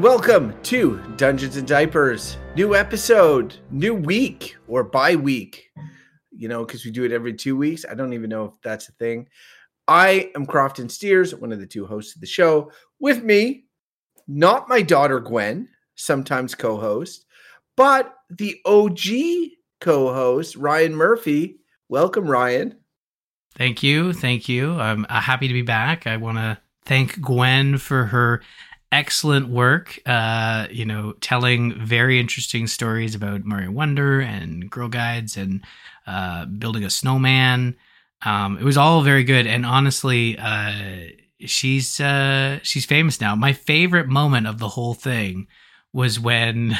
Welcome to Dungeons and Diapers. New episode, new week or bye week. You know, because we do it every two weeks. I don't even know if that's a thing. I am Crofton Steers, one of the two hosts of the show. With me, not my daughter Gwen, sometimes co-host, but the OG co-host Ryan Murphy. Welcome, Ryan. Thank you, thank you. I'm uh, happy to be back. I want to thank Gwen for her excellent work. Uh, you know, telling very interesting stories about Mario Wonder and Girl Guides and uh, building a snowman. Um, it was all very good, and honestly, uh, she's uh, she's famous now. My favorite moment of the whole thing was when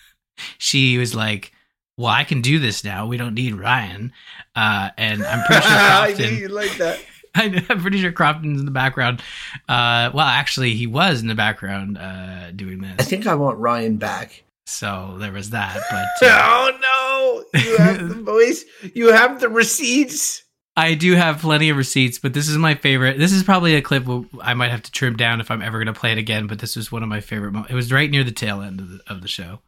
she was like, "Well, I can do this now. We don't need Ryan," uh, and I'm pretty sure I Crofton, knew you like that. I'm pretty sure Crofton's in the background. Uh, well, actually, he was in the background uh, doing this. I think I want Ryan back. So there was that. But uh, Oh no! You have the voice. You have the receipts. I do have plenty of receipts. But this is my favorite. This is probably a clip I might have to trim down if I'm ever going to play it again. But this was one of my favorite. Mo- it was right near the tail end of the, of the show.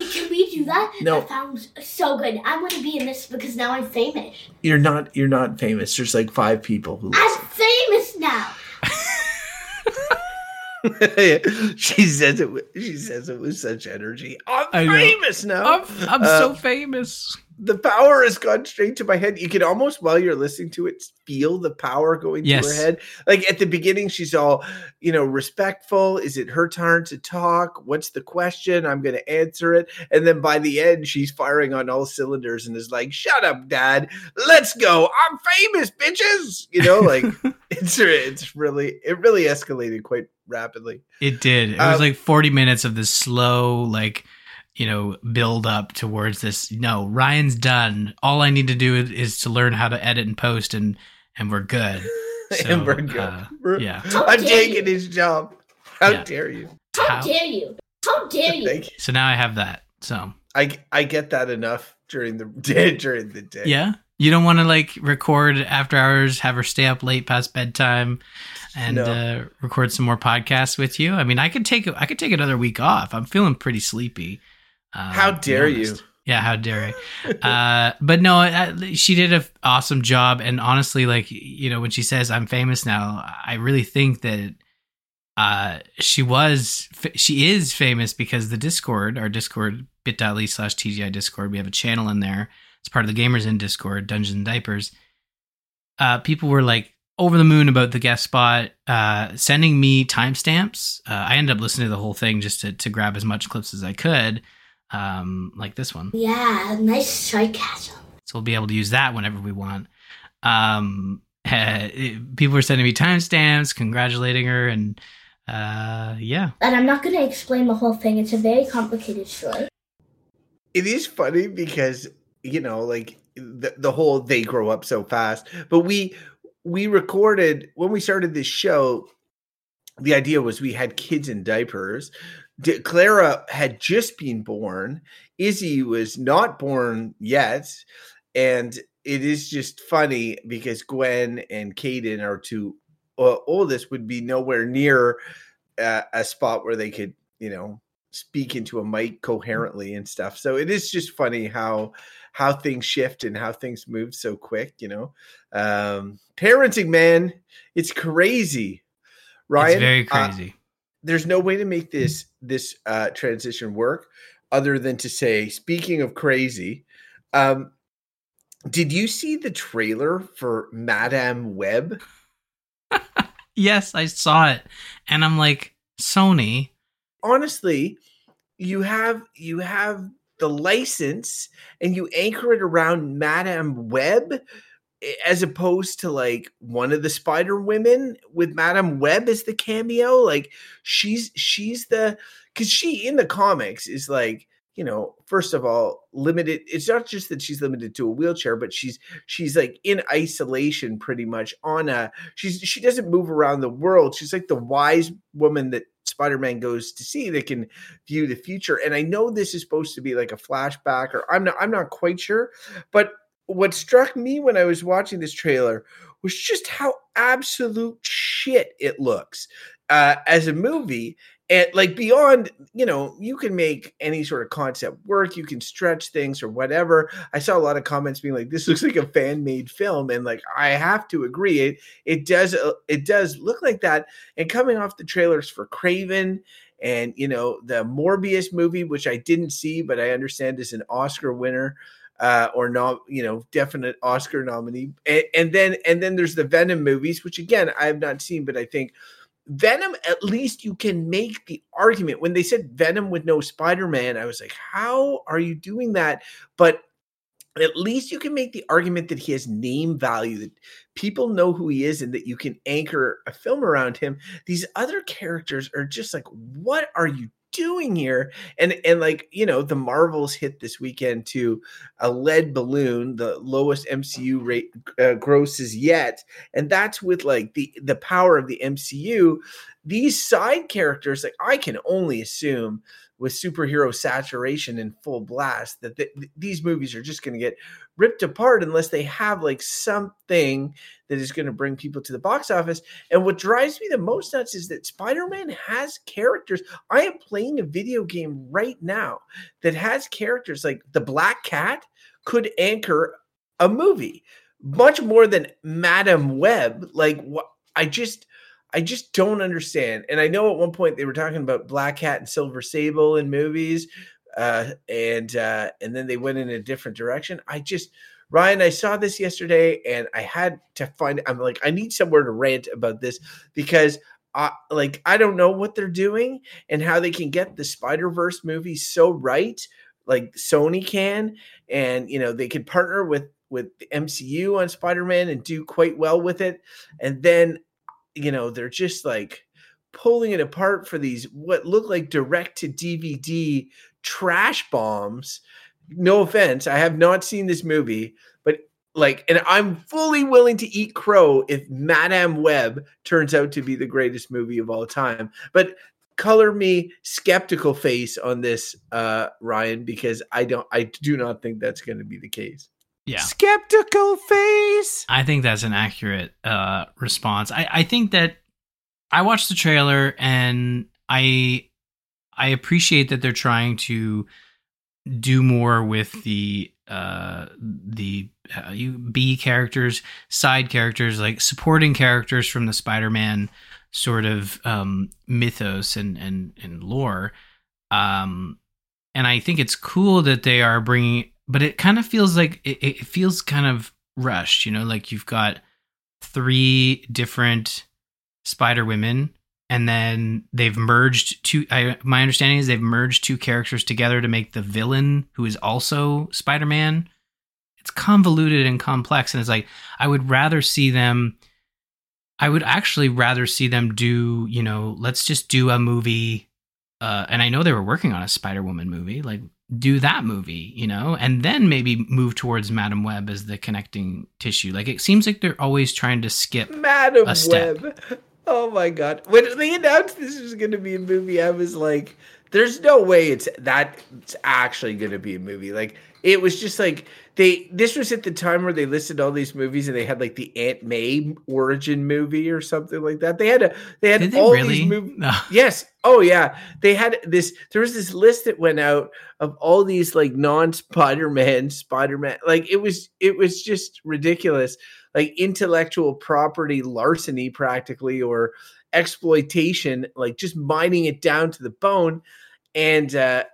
Can we do that? No. That sounds so good. I want to be in this because now I'm famous. You're not. You're not famous. There's like five people who. I'm famous now. she says it. with- She says it with such energy. I'm famous now. I'm, I'm Uh, so famous. The power has gone straight to my head. You can almost, while you're listening to it, feel the power going to her head. Like at the beginning, she's all, you know, respectful. Is it her turn to talk? What's the question? I'm going to answer it. And then by the end, she's firing on all cylinders and is like, "Shut up, Dad. Let's go. I'm famous, bitches." You know, like it's it's really it really escalated quite rapidly. It did. It Um, was like 40 minutes of this slow, like, you know, build up towards this. No, Ryan's done. All I need to do is, is to learn how to edit and post, and and we're good. So, and we're good. uh, We're- yeah. I'm dare taking you. his job. How Yeah. dare you? How, How- dare you? How dare you? You. So now I have that. So I I get that enough during the day during the day. yeah, you don't want to like record after hours, have her stay up late past bedtime, and No. uh, record some more podcasts with you. I mean, I could take I could take another week off. I'm feeling pretty sleepy. Uh, How dare you? Yeah, how dare I? uh, but no, I, she did an awesome job. And honestly, like you know, when she says I'm famous now, I really think that uh, she was she is famous because the Discord, our Discord bit.ly slash TGI Discord, we have a channel in there. It's part of the Gamers in Discord, Dungeons and Diapers. Uh, people were like over the moon about the guest spot, uh, sending me timestamps. Uh, I ended up listening to the whole thing just to, to grab as much clips as I could, um, like this one. Yeah, nice sarcasm. So we'll be able to use that whenever we want. Um, it- people were sending me timestamps, congratulating her, and uh, yeah, And I'm not going to explain the whole thing. It's a very complicated story. It is funny because you know, like the, the whole they grow up so fast. But we we recorded when we started this show. The idea was we had kids in diapers. D- Clara had just been born. Izzy was not born yet, and it is just funny because Gwen and Caden are two uh, oldest would be nowhere near uh, a spot where they could, you know, speak into a mic coherently and stuff. So it is just funny how how things shift and how things move so quick, you know. Um parenting man, it's crazy. Ryan, it's very uh, crazy. There's no way to make this this uh transition work other than to say speaking of crazy, um did you see the trailer for Madame Web? yes, I saw it, and I'm like, Sony. honestly, you have you have the license and you anchor it around Madame Web as opposed to like one of the Spider Women with Madame Web as the cameo. Like she's she's the because she in the comics is like you know first of all limited it's not just that she's limited to a wheelchair but she's she's like in isolation pretty much on a she's she doesn't move around the world she's like the wise woman that spider-man goes to see that can view the future and i know this is supposed to be like a flashback or i'm not i'm not quite sure but what struck me when i was watching this trailer was just how absolute shit it looks uh, as a movie and like beyond you know you can make any sort of concept work you can stretch things or whatever. I saw a lot of comments being like this looks like a fan made film and like i have to agree it it does uh, it does look like that and coming off the trailers for Kraven and you know the morbius movie which i didn't see but i understand is an oscar winner uh, or not, you know, definite Oscar nominee, and, and then and then there's the Venom movies, which again I have not seen, but I think Venom, at least you can make the argument. When they said Venom with no Spider Man, I was like, how are you doing that? But at least you can make the argument that he has name value, that people know who he is, and that you can anchor a film around him. These other characters are just like, what are you doing here? And and like you know, the Marvels hit this weekend to a lead balloon, the lowest MCU rate uh, grosses yet, and that's with like the the power of the MCU. These side characters, like I can only assume with superhero saturation in full blast that th- these movies are just going to get ripped apart unless they have like something that is going to bring people to the box office. And what drives me the most nuts is that Spider Man has characters. I am playing a video game right now that has characters like the Black Cat could anchor a movie much more than Madame Web. Like, I just. I just don't understand. And I know at one point they were talking about Black Cat and Silver Sable in movies, uh, and uh, and then they went in a different direction. I just Ryan, I saw this yesterday, and I had to find. I'm like, I need somewhere to rant about this because. I, like I don't know what they're doing and how they can get the Spider Verse movie so right, like Sony can, and you know they could partner with with the MCU on Spider Man and do quite well with it, and then you know they're just like pulling it apart for these what look like direct to DVD trash bombs. No offense, I have not seen this movie, but like, and I'm fully willing to eat crow if Madame Web turns out to be the greatest movie of all time. But color me skeptical face on this, uh, Ryan, because I don't, I do not think that's going to be the case. Yeah. Skeptical face. I think that's an accurate uh, response. I, I think that I watched the trailer and I I appreciate that they're trying to do more with the uh the uh, you B characters, side characters, like supporting characters from the Spider-Man sort of um mythos and and and lore. Um and I think it's cool that they are bringing but it kind of feels like it, it feels kind of rushed, you know, like you've got three different Spider Women, and then they've merged two. I, my understanding is they've merged two characters together to make the villain, who is also Spider Man. It's convoluted and complex, and it's like I would rather see them. I would actually rather see them do, you know, let's just do a movie. Uh, and I know they were working on a Spider Woman movie. Like, do that movie, you know, and then maybe move towards Madame Web as the connecting tissue. Like it seems like they're always trying to skip Madam a step. Web. Oh my god! When they announced this was going to be a movie, I was like, "There's no way it's that it's actually going to be a movie." Like it was just like they. This was at the time where they listed all these movies, and they had like the Aunt May origin movie or something like that. They had a they had they all really? these movies. No. Yes. Oh yeah. They had this. There was this list that went out of all these like non Spider Man Spider Man. Like it was it was just ridiculous. Like intellectual property larceny, practically, or exploitation. Like just mining it down to the bone. And uh,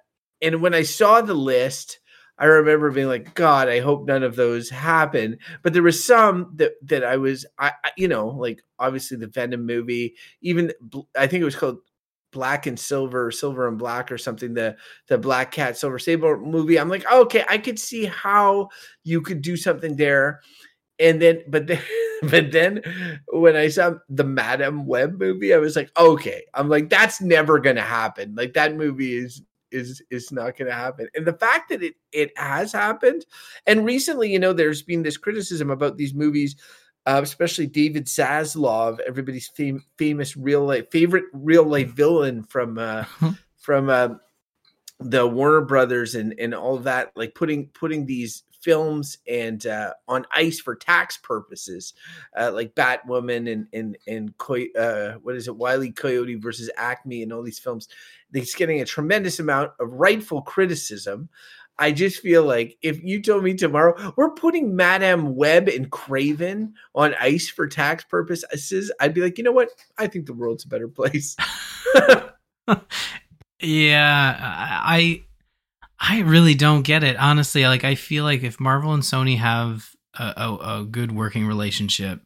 and when I saw the list. I remember being like, God, I hope none of those happen. But there was some that that I was, I, I you know, like obviously the Venom movie, even I think it was called Black and Silver, Silver and Black, or something. The the Black Cat Silver Sable movie. I'm like, okay, I could see how you could do something there. And then, but then, but then, when I saw the Madame Web movie, I was like, okay, I'm like, that's never gonna happen. Like that movie is is is not going to happen. And the fact that it it has happened, and recently, you know, there's been this criticism about these movies, uh, especially David Zaslav, everybody's fam- famous real life favorite real life villain from uh, from uh, the Warner Brothers and and all that, like putting putting these films and uh, on ice for tax purposes, uh, like Batwoman and and and uh, what is it, Wiley Coyote versus Acme, and all these films. He's getting a tremendous amount of rightful criticism. I just feel like if you told me tomorrow we're putting Madame Web and Kraven on ice for tax purposes, I'd be like, you know what? I think the world's a better place. yeah, I I really don't get it. Honestly, like I feel like if Marvel and Sony have a, a, a good working relationship,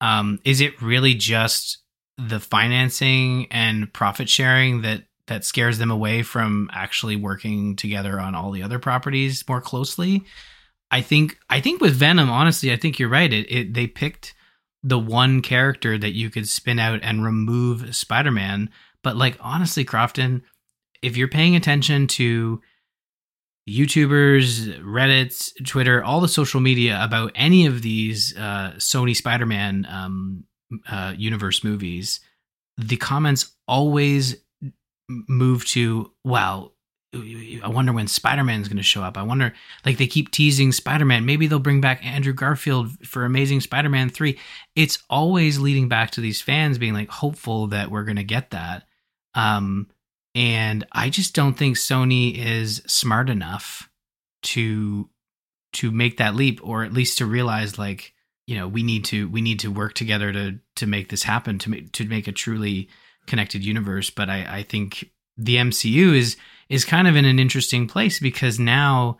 um, is it really just the financing and profit sharing that that scares them away from actually working together on all the other properties more closely? I think I think with Venom, honestly, I think you're right. It, it they picked the one character that you could spin out and remove Spider-Man, but like honestly, Crofton, if you're paying attention to YouTubers, Reddit, Twitter, all the social media about any of these uh, Sony Spider Man um, uh, universe movies, the comments always move to, wow, I wonder when Spider Man's going to show up. I wonder, like, they keep teasing Spider Man. Maybe they'll bring back Andrew Garfield for Amazing Spider Man 3. It's always leading back to these fans being like hopeful that we're going to get that. Um, and I just don't think Sony is smart enough to to make that leap or at least to realize like you know we need to we need to work together to to make this happen to make to make a truly connected universe but I I think the MCU is is kind of in an interesting place because now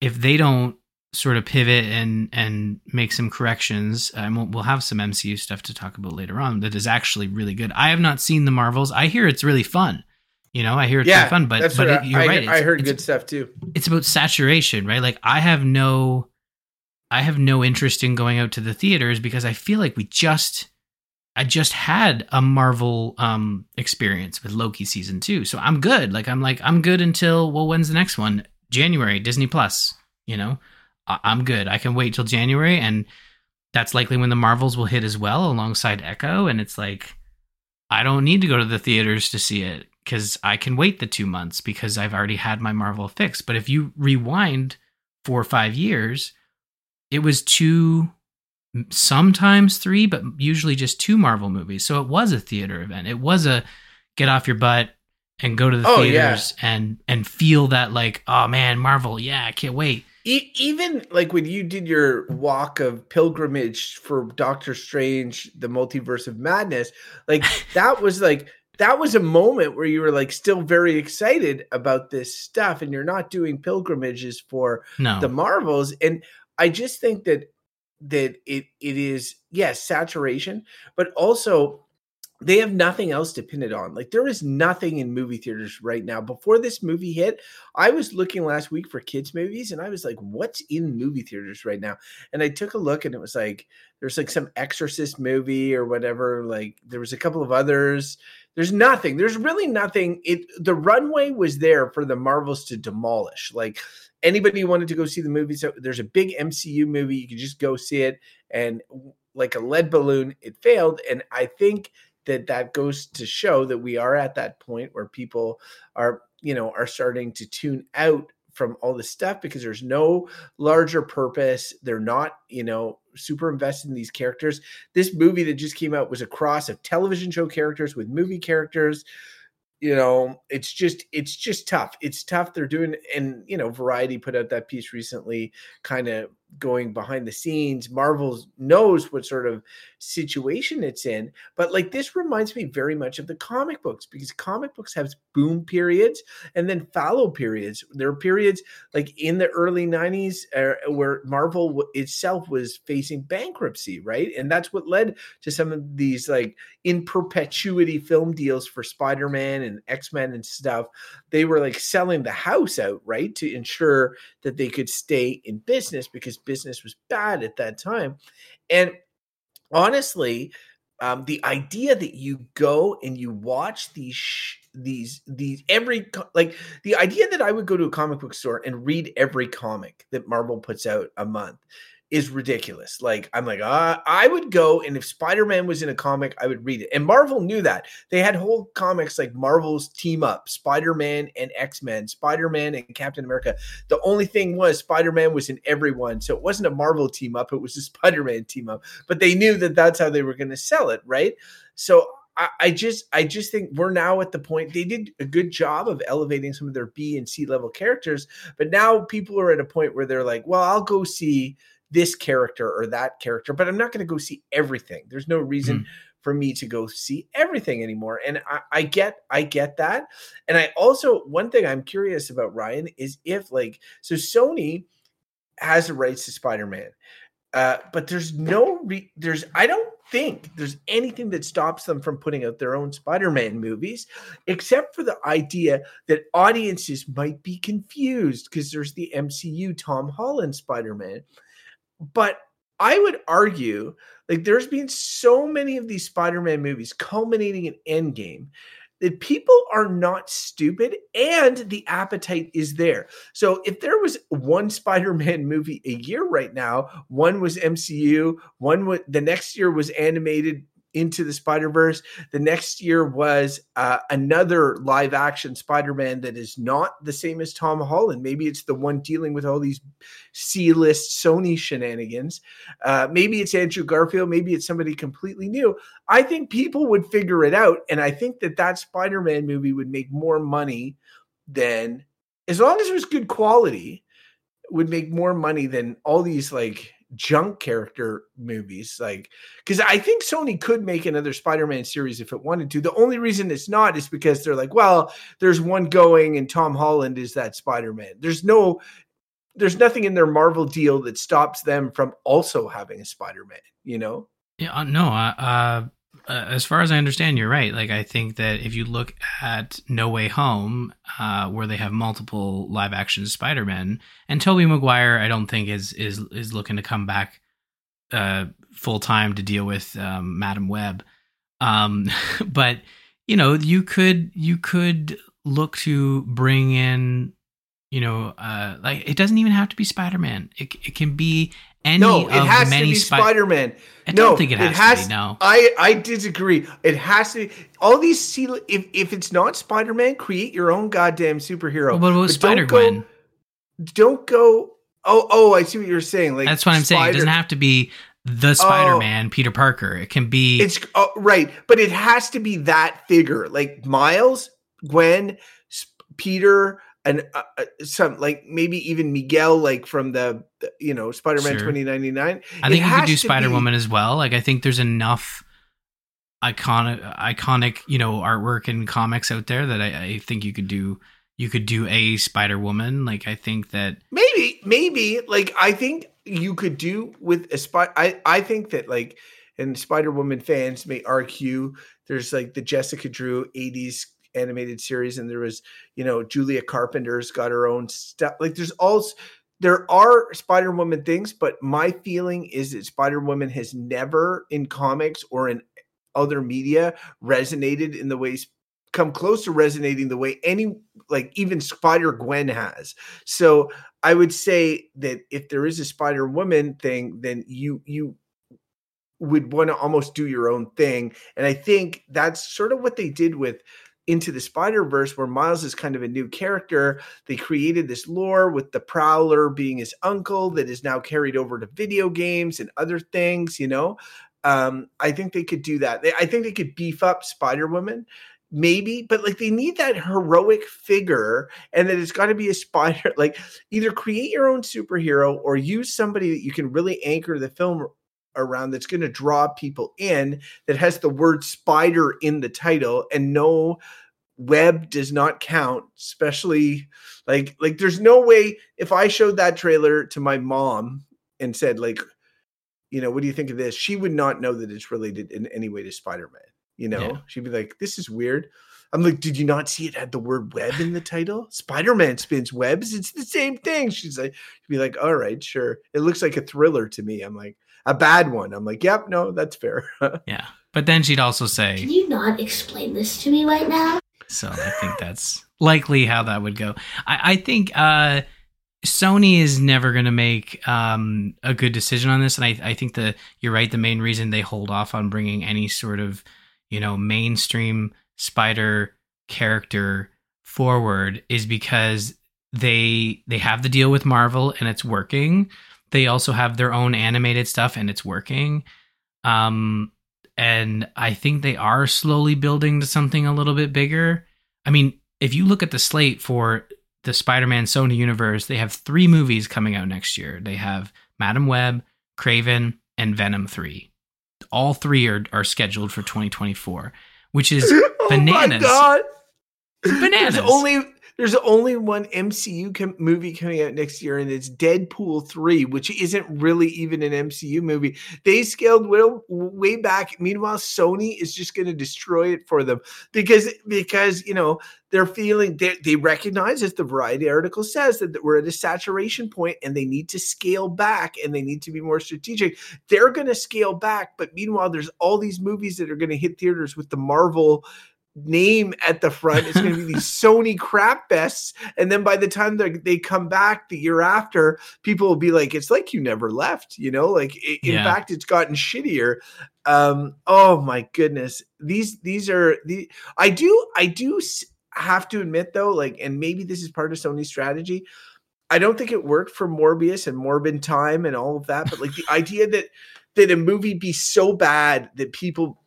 if they don't sort of pivot and and make some corrections and we'll, we'll have some MCU stuff to talk about later on that is actually really good. I have not seen the Marvels. I hear it's really fun. You know, I hear it's yeah, fun, but but it, you're I, right. I heard good stuff too. It's about saturation, right? Like I have no, I have no interest in going out to the theaters because I feel like we just, I just had a Marvel um experience with Loki season two, so I'm good. Like I'm like I'm good until well, when's the next one? January, Disney Plus. You know, I- I'm good. I can wait till January, and that's likely when the Marvels will hit as well, alongside Echo. And it's like, I don't need to go to the theaters to see it because I can wait the two months because I've already had my Marvel fix. But if you rewind four or five years, it was two, sometimes three, but usually just two Marvel movies. So it was a theater event. It was a get off your butt and go to the oh, theaters yeah. and and feel that like oh man Marvel yeah I can't wait. even like when you did your walk of pilgrimage for Doctor Strange, the Multiverse of Madness, like that was like that was a moment where you were like still very excited about this stuff and you're not doing pilgrimages for no. the marvels and i just think that that it it is yes saturation but also they have nothing else to pin it on. Like there is nothing in movie theaters right now. Before this movie hit, I was looking last week for kids movies and I was like, what's in movie theaters right now? And I took a look and it was like there's like some exorcist movie or whatever. Like there was a couple of others. There's nothing. There's really nothing. It the runway was there for the Marvels to demolish. Like anybody wanted to go see the movie, so there's a big MCU movie, you could just go see it. And like a lead balloon, it failed. And I think that that goes to show that we are at that point where people are you know are starting to tune out from all this stuff because there's no larger purpose. They're not you know super invested in these characters. This movie that just came out was a cross of television show characters with movie characters. You know it's just it's just tough. It's tough. They're doing and you know variety put out that piece recently kind of going behind the scenes marvel knows what sort of situation it's in but like this reminds me very much of the comic books because comic books have boom periods and then fallow periods. There are periods like in the early 90s uh, where marvel itself was facing bankruptcy right? And that's what led to some of these like in perpetuity film deals for spider-man and x-men and stuff. They were like selling the house out right to ensure that they could stay in business because business was bad at that time. And honestly, um, the idea that you go and you watch these sh- these these every like the idea that I would go to a comic book store and read every comic that Marvel puts out a month is ridiculous. Like I'm like, uh, I would go and if Spider-Man was in a comic, I would read it. And Marvel knew that. They had whole comics like Marvel's team up, Spider-Man and X-Men, Spider-Man and Captain America. The only thing was Spider-Man was in everyone. So it wasn't a Marvel team up, it was a Spider-Man team up. But they knew that that's how they were going to sell it, right? So I, I just I just think we're now at the point they did a good job of elevating some of their B and C level characters, but now people are at a point where they're like, well, I'll go see this character or that character, but I'm not going to go see everything. There's no reason mm. for me to go see everything anymore. And I, I, get, I get that. And I also, one thing I'm curious about Ryan is if like, so Sony has the rights to Spider-Man, uh, but there's no, re- there's, I don't think there's anything that stops them from putting out their own Spider-Man movies, except for the idea that audiences might be confused because there's the MCU Tom Holland Spider-Man but I would argue like there's been so many of these Spider-Man movies culminating in Endgame that people are not stupid and the appetite is there. So if there was one Spider-Man movie a year right now, one was MCU, one was the next year was animated into the Spider Verse. The next year was uh, another live action Spider Man that is not the same as Tom Holland. Maybe it's the one dealing with all these C list Sony shenanigans. Uh, maybe it's Andrew Garfield. Maybe it's somebody completely new. I think people would figure it out. And I think that that Spider Man movie would make more money than, as long as it was good quality, would make more money than all these like junk character movies like because i think sony could make another spider-man series if it wanted to. The only reason it's not is because they're like well there's one going and tom holland is that spider-man. There's no there's nothing in their marvel deal that stops them from also having a spider-man you know? Yeah uh, no uh, uh uh, as far as I understand, you're right. Like, I think that if you look at No Way Home, uh, where they have multiple live action Spider Man, and Tobey Maguire, I don't think is is is looking to come back uh, full time to deal with um, Madame Web. Um, but you know, you could you could look to bring in, you know, uh, like it doesn't even have to be Spider Man. It it can be any no, it has to be Spi- Spider-Man. I no, don't think it has, it has to be. No, I I disagree. It has to. Be, all these see if if it's not Spider-Man, create your own goddamn superhero. Well, what about Spider Gwen? Don't go. Oh, oh, I see what you're saying. Like that's what I'm Spider- saying. It doesn't have to be the oh. Spider-Man, oh, Peter Parker. It can be. It's oh, right, but it has to be that figure, like Miles, Gwen, Peter, and uh, uh, some like maybe even Miguel, like from the, the you know Spider Man sure. twenty ninety nine. I think you could do Spider Woman as well. Like I think there's enough iconic iconic you know artwork and comics out there that I, I think you could do you could do a Spider Woman. Like I think that maybe maybe like I think you could do with a spot. I I think that like and Spider Woman fans may argue there's like the Jessica Drew '80s animated series and there was you know julia carpenter's got her own stuff like there's all there are spider woman things but my feeling is that spider woman has never in comics or in other media resonated in the ways come close to resonating the way any like even spider gwen has. So i would say that if there is a spider woman thing then you you would want to almost do your own thing and i think that's sort of what they did with into the Spider Verse, where Miles is kind of a new character. They created this lore with the Prowler being his uncle that is now carried over to video games and other things. You know, um, I think they could do that. They, I think they could beef up Spider Woman. Maybe, but like they need that heroic figure, and that it's got to be a spider. Like, either create your own superhero or use somebody that you can really anchor the film around that's going to draw people in that has the word spider in the title and no web does not count especially like like there's no way if i showed that trailer to my mom and said like you know what do you think of this? she would not know that it's related in any way to spider-man you know? Yeah. she'd be like this is weird. I'm like did you not see it had the word web in the title? Spider-man spins webs it's the same thing. She's like she'd be like all right sure. It looks like a thriller to me. I'm like a bad one. I'm like, yep, no, that's fair. yeah. But then she'd also say, Can you not explain this to me right now? So I think that's likely how that would go. I, I think uh, Sony is never going to make um, a good decision on this, and I, I think that you're right. The main reason they hold off on bringing any sort of you know mainstream Spider character forward is because they they have the deal with Marvel and it's working. They also have their own animated stuff and it's working. Um, and I think they are slowly building to something a little bit bigger. I mean, if you look at the slate for the Spider-Man Sony universe, they have three movies coming out next year. They have Madame Web, Kraven, and Venom 3. All three are, are scheduled for 2024, which is oh bananas. my god! Bananas. There's only there's only one MCU com- movie coming out next year, and it's Deadpool three, which isn't really even an MCU movie. They scaled way, way back. Meanwhile, Sony is just going to destroy it for them because because you know they're feeling they, they recognize as the Variety article says that we're at a saturation point and they need to scale back and they need to be more strategic. They're going to scale back, but meanwhile, there's all these movies that are going to hit theaters with the Marvel name at the front. It's going to be these Sony crap bests. And then by the time they come back the year after, people will be like, it's like you never left, you know, like it, in Yeah. fact, it's gotten shittier. Um, oh my goodness. These, these are the, I do, I do have to admit though, like, and maybe this is part of Sony's strategy. I don't think it worked for Morbius and Morbin' Time and all of that, but like the idea that, that a movie be so bad that people,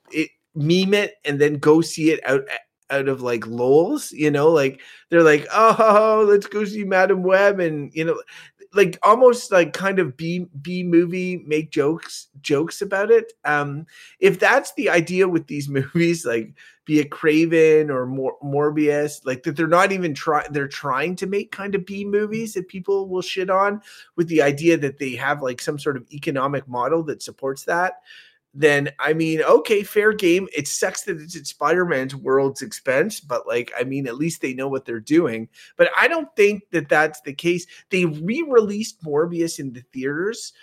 meme it and then go see it out out of like lols you know like they're like oh let's go see madame web and you know like almost like kind of b b movie make jokes jokes about it. Um if that's the idea with these movies like be it Kraven or Mor- morbius like that they're not even trying they're trying to make kind of b movies that people will shit on with the idea that they have like some sort of economic model that supports that then I mean, okay, fair game. It sucks that it's at Spider Man's world's expense, but like, I mean, at least they know what they're doing. But I don't think that that's the case. They re released Morbius in the theaters.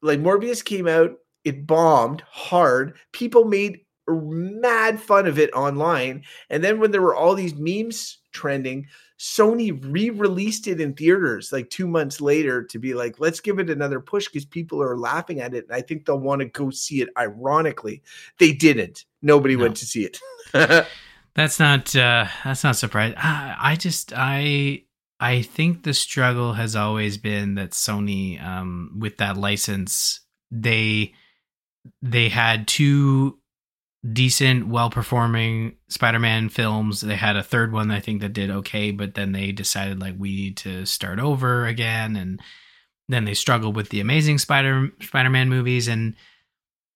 Like, Morbius came out, it bombed hard. People made mad fun of it online. And then when there were all these memes trending, Sony re-released it in theaters like two months later to be like, let's give it another push because people are laughing at it, and I think they'll want to go see it. Ironically, they didn't. Nobody No. went to see it. That's not uh that's not surprising. I, I just I I think the struggle has always been that Sony um with that license they they had two decent well-performing Spider-Man films. They had a third one I think that did okay, but then they decided like we need to start over again and then they struggled with the amazing Spider Spider-Man movies and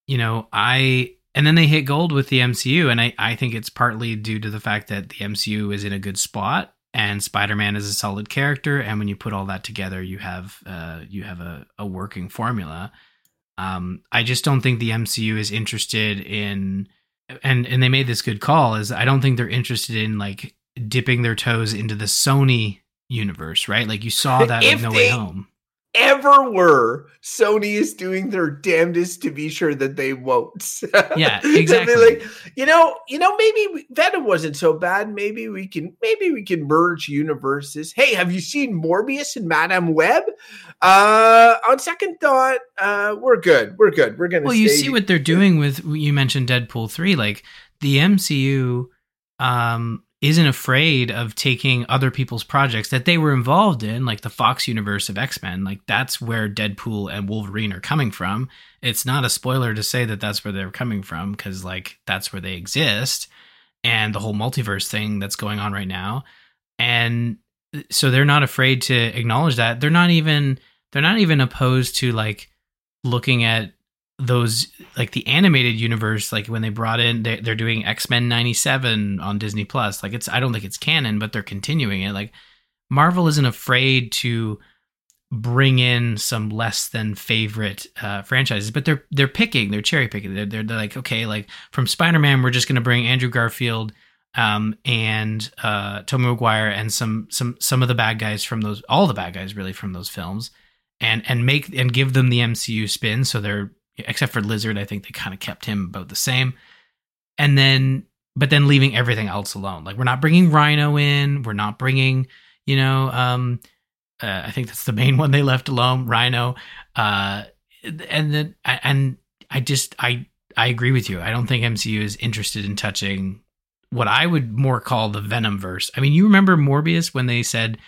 you know, I and then they hit gold with the MCU, and I, I think it's partly due to the fact that the MCU is in a good spot and Spider-Man is a solid character, and when you put all that together, you have uh, you have a, a working formula. Um, I just don't think the MCU is interested in, and and they made this good call is I don't think they're interested in like dipping their toes into the Sony universe, right? Like you saw that with No they- Way Home. Ever were Sony is doing their damnedest to be sure that they won't. Yeah, exactly. like, you know, you know, maybe Venom wasn't so bad. Maybe we can, maybe we can merge universes. Hey, have you seen Morbius and Madame Web? Uh, on second thought, uh, we're good. We're good. We're gonna. Well, you see what they're doing with you mentioned Deadpool 3 like the MCU um isn't afraid of taking other people's projects that they were involved in like the Fox universe of X-Men. Like that's where Deadpool and Wolverine are coming from. It's not a spoiler to say that that's where they're coming from cuz like that's where they exist and the whole multiverse thing that's going on right now. And so they're not afraid to acknowledge that. They're not even they're not even opposed to like looking at those like the animated universe like when they brought in they're, they're doing x-men 97 on disney plus like it's i don't think it's canon but they're continuing it. Like marvel isn't afraid to bring in some less than favorite uh, franchises but they're they're picking they're cherry picking. They're, they're, they're like okay like from spider-man we're just going to bring andrew garfield um, and uh, Tobey Maguire and some some some of the bad guys from those all the bad guys really from those films and and make and give them the MCU spin so they're except for Lizard I think they kind of kept him about the same and then but then leaving everything else alone like we're not bringing Rhino in we're not bringing you know um uh, I think that's the main one they left alone. Rhino, uh, and then and I just I I agree with you. I don't think MCU is interested in touching what I would more call the Venom verse. I mean, you remember Morbius when they said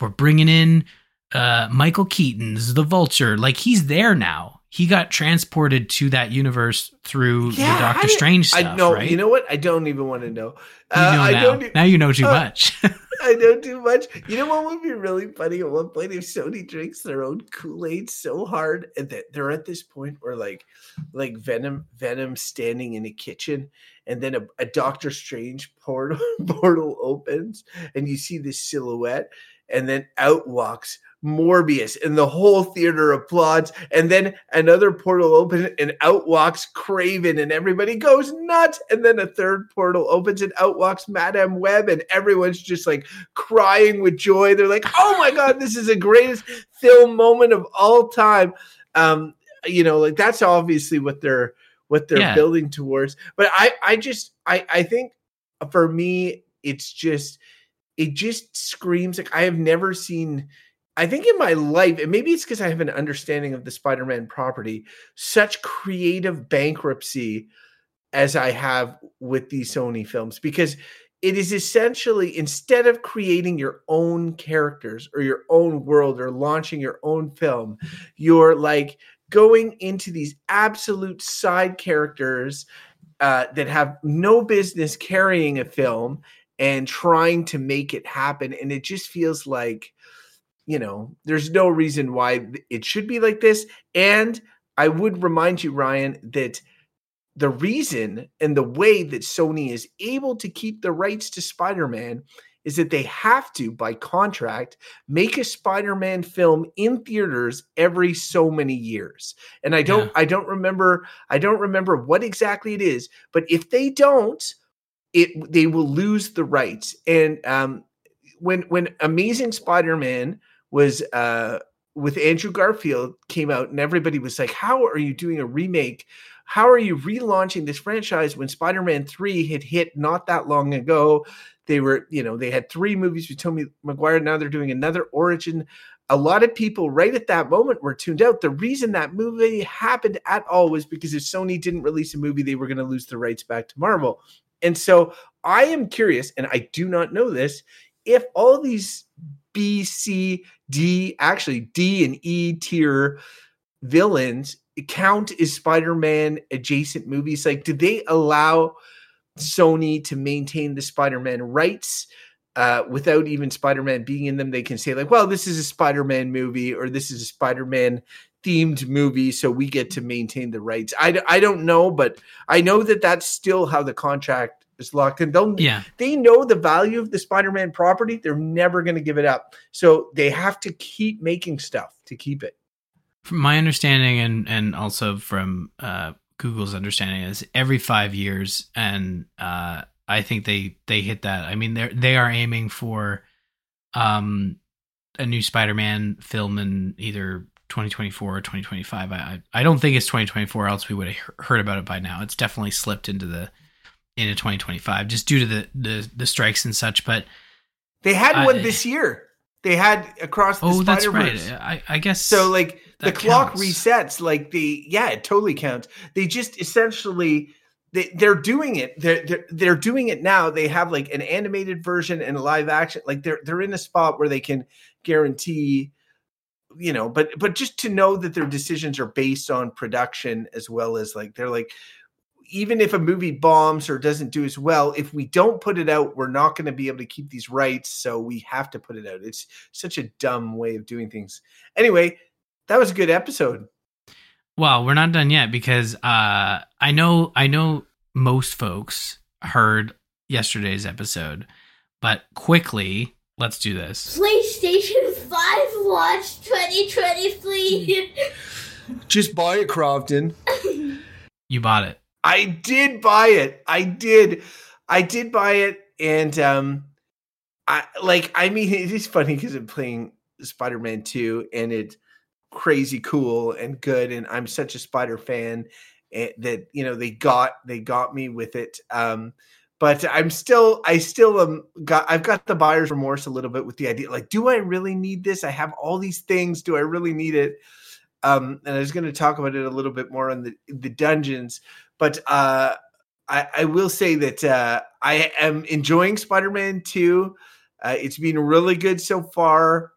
we're bringing in uh, Michael Keaton's the Vulture, like he's there now. He got transported to that universe through yeah, the Doctor I, Strange stuff. I know. Right? You know what? I don't even want to know. Uh, you know I now. Don't, now you know too uh, much. I know too much. You know what would be really funny at one point if Sony drinks their own Kool Aid so hard and that they're at this point where like, like Venom, Venom standing in a kitchen, and then a, a Doctor Strange portal portal opens, and you see this silhouette, and then out walks Morbius, and the whole theater applauds. And then another portal opens, and out walks Kraven, and everybody goes nuts. And then a third portal opens, and out walks Madame Web, and everyone's just like crying with joy. They're like, "Oh my god, this is the greatest film moment of all time!" Um, you know, like that's obviously what they're what they're yeah. building towards. But I, I just, I, I think for me, it's just, it just screams like I have never seen I think in my life, and maybe it's because I have an understanding of the Spider Man property, such creative bankruptcy as I have with these Sony films, because it is essentially instead of creating your own characters or your own world or launching your own film, you're like going into these absolute side characters uh, that have no business carrying a film and trying to make it happen. And it just feels like, you know, there's no reason why it should be like this. And I would remind you, Ryan, that the reason and the way that Sony is able to keep the rights to Spider Man is that they have to, by contract, make a Spider-Man film in theaters every so many years. And I don't, yeah. I don't remember, I don't remember what exactly it is, but if they don't, it they will lose the rights. And um, when when Amazing Spider-Man was uh, with Andrew Garfield came out, and everybody was like, "How are you doing a remake? How are you relaunching this franchise when Spider-Man Three had hit not that long ago?" They were, you know, they had three movies with Tobey Maguire. Now they're doing another origin. A lot of people right at that moment were tuned out. The reason that movie happened at all was because if Sony didn't release a movie, they were going to lose the rights back to Marvel. And so I am curious, and I do not know this, if all these B, C, D, actually D and E tier villains count as Spider-Man adjacent movies? Like, did they allow Sony to maintain the Spider-Man rights? Uh, without even Spider-Man being in them, they can say like, "Well, this is a Spider-Man movie, or this is a Spider-Man themed movie, so we get to maintain the rights." I, I don't know, but I know that that's still how the contract is locked in. They'll yeah. they know the value of the Spider-Man property. They're never going to give it up. So they have to keep making stuff to keep it. From my understanding and and also from uh, Google's understanding is every 5 years and uh, I think they they hit that. I mean they they are aiming for um a new Spider-Man film in either 2024 or 2025. I I don't think it's 2024 else we would have heard about it by now. It's definitely slipped into the into 2025 just due to the the, the strikes and such. But they had one this year. They had across the oh, that's right. I, I guess so. Like the clock resets. Like the yeah, it totally counts. They just essentially they they're doing it. They're, they're they're doing it now. They have like an animated version and a live action. Like they're they're in a spot where they can guarantee you know but but just to know that their decisions are based on production as well as like they're like even if a movie bombs or doesn't do as well, if we don't put it out, we're not going to be able to keep these rights. So we have to put it out. It's such a dumb way of doing things. Anyway, that was a good episode. Well, we're not done yet because uh, I know I know most folks heard yesterday's episode, but quickly, let's do this. PlayStation 5 Watch 2020, Just buy it, Crofton. you bought it. I did buy it. I did. I did buy it, and um, I like. I mean, it is funny because I'm playing Spider Man Two, and it's crazy cool and good, and I'm such a Spider fan eh, that you know they got they got me with it. Um, but I'm still, I still am got, I've got the buyer's remorse a little bit with the idea, like, do I really need this? I have all these things. Do I really need it? Um, and I was going to talk about it a little bit more on the the dungeons, but uh, I, I will say that uh, I am enjoying Spider-Man 2. Uh, it's been really good so far.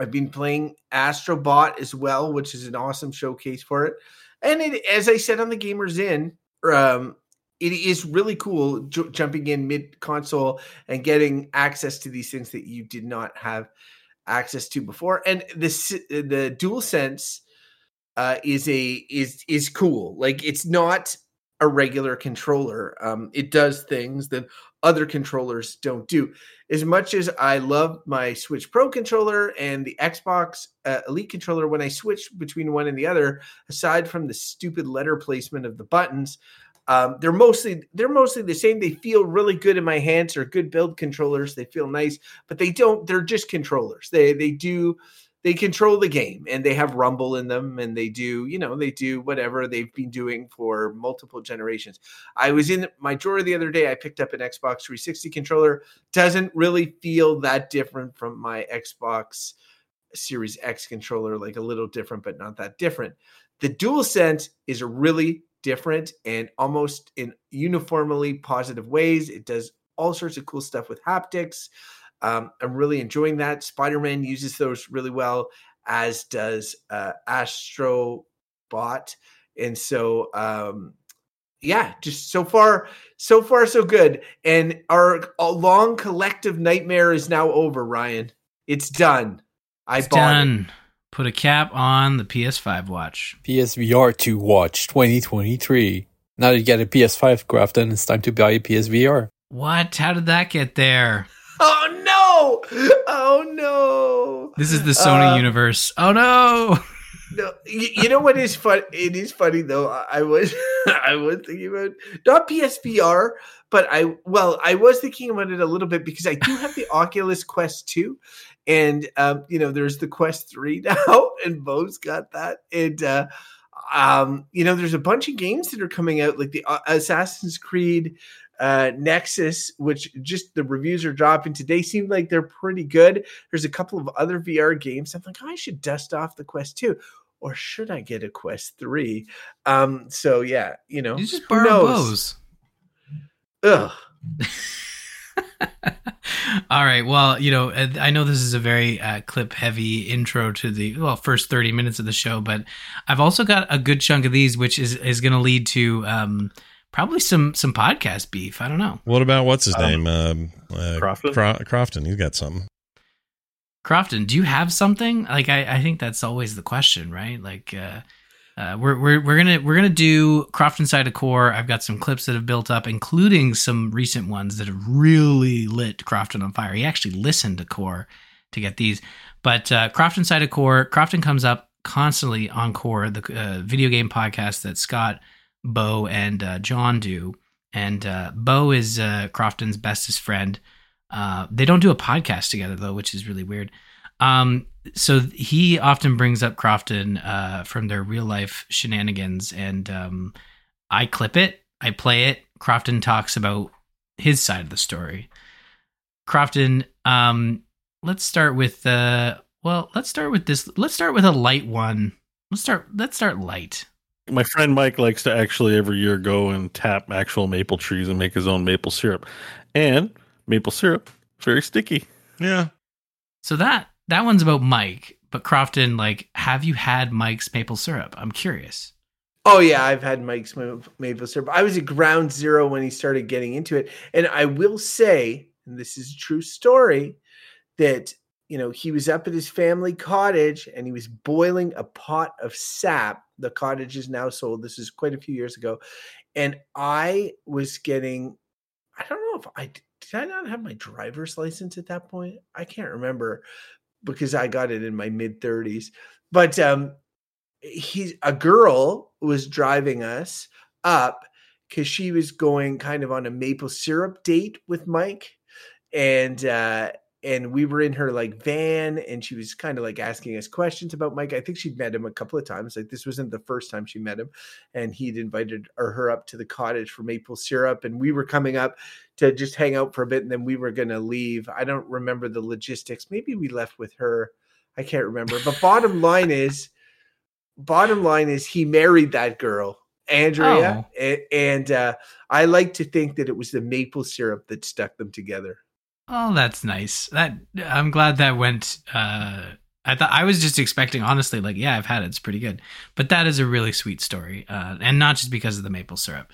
I've been playing Astrobot as well, which is an awesome showcase for it. And it, as I said on the Gamers In, um, it is really cool j- jumping in mid console and getting access to these things that you did not have access to before. And this the Dual Sense uh, is a is is cool. Like it's not a regular controller. Um, it does things that other controllers don't do. As much as I love my Switch Pro controller and the Xbox uh, Elite controller, when I switch between one and the other, aside from the stupid letter placement of the buttons, um, they're mostly they're mostly the same. They feel really good in my hands. They're good build controllers. They feel nice, but they don't. They're just controllers. They they do they control the game and they have rumble in them and they do you know they do whatever they've been doing for multiple generations i was in my drawer the other day i picked up an xbox 360 controller doesn't really feel that different from my xbox series x controller like a little different but not that different the dual sense is really different and almost in uniformly positive ways. It does all sorts of cool stuff with haptics. Um, I'm really enjoying that. Spider Man uses those really well, as does uh, Astrobot. And so, um, yeah, just so far, so far, so good. And our long collective nightmare is now over, Ryan. It's done. I it's bought done. it. Put a cap on the PS5 watch. PSVR 2 Watch 2023. Now that you get a PS5, Crofton, it's time to buy a PSVR. What? How did that get there? Oh no! Oh no! This is the Sony Uh, universe. Oh no! No, you, you know what is fun? It is funny though. I I was I was thinking about not PSVR, but I well I was thinking about it a little bit because I do have the Oculus Quest two, and um, you know there's the Quest three now, and Bo's got that, and uh, um, you know there's a bunch of games that are coming out like the uh, Assassin's Creed uh Nexus, which just the reviews are dropping today, seem like they're pretty good. There's a couple of other VR games. I'm like, oh, I should dust off the Quest 2. Or should I get a Quest 3? Um, so yeah, you know, You just borrow? Bo's. Ugh. All right. Well, you know, I know this is a very uh, clip heavy intro to the well first thirty minutes of the show, but I've also got a good chunk of these, which is is going to lead to um, probably some some podcast beef. I don't know. What about what's his Um, name? Um, uh, Crofton? Cro- Crofton. He's got something. Crofton, do you have something? Like, I, I think that's always the question, right? Like, uh, uh, we're we're we're gonna we're gonna do Crofton side of core. I've got some clips that have built up, including some recent ones that have really lit Crofton on fire. He actually listened to core to get these, but uh, Crofton side of core. Crofton comes up constantly on core, the uh, video game podcast that Scott, Bo, and uh, John do. And uh, Bo is uh, Crofton's bestest friend. Uh, they don't do a podcast together though, which is really weird. Um, so he often brings up Crofton uh, from their real life shenanigans, and um, I clip it, I play it. Crofton talks about his side of the story. Crofton, um, let's start with uh, well, let's start with this. Let's start with a light one. Let's start. Let's start light. My friend Mike likes to actually every year go and tap actual maple trees and make his own maple syrup. And maple syrup, very sticky. Yeah. So that that one's about Mike, but Crofton, like, have you had Mike's maple syrup? I'm curious. Oh yeah, I've had Mike's maple syrup. I was at ground zero when he started getting into it, and I will say, and this is a true story, that you know he was up at his family cottage and he was boiling a pot of sap. The cottage is now sold. This is quite a few years ago, and I was getting. I don't know if I did. I not have my driver's license at that point. I can't remember because I got it in my mid thirties. But um, he's a girl was driving us up because she was going kind of on a maple syrup date with Mike, and uh, and we were in her like van and she was kind of like asking us questions about Mike. I think she'd met him a couple of times. Like this wasn't the first time she met him and he'd invited or her up to the cottage for maple syrup and we were coming up to just hang out for a bit and then we were going to leave. I don't remember the logistics. Maybe we left with her. I can't remember. But bottom line is bottom line is he married that girl Andrea, Oh. a- and uh, I like to think that it was the maple syrup that stuck them together. Oh, that's nice. That I'm glad that went. Uh, I thought I was just expecting, honestly, like yeah, I've had it. It's pretty good, but that is a really sweet story, uh, and not just because of the maple syrup.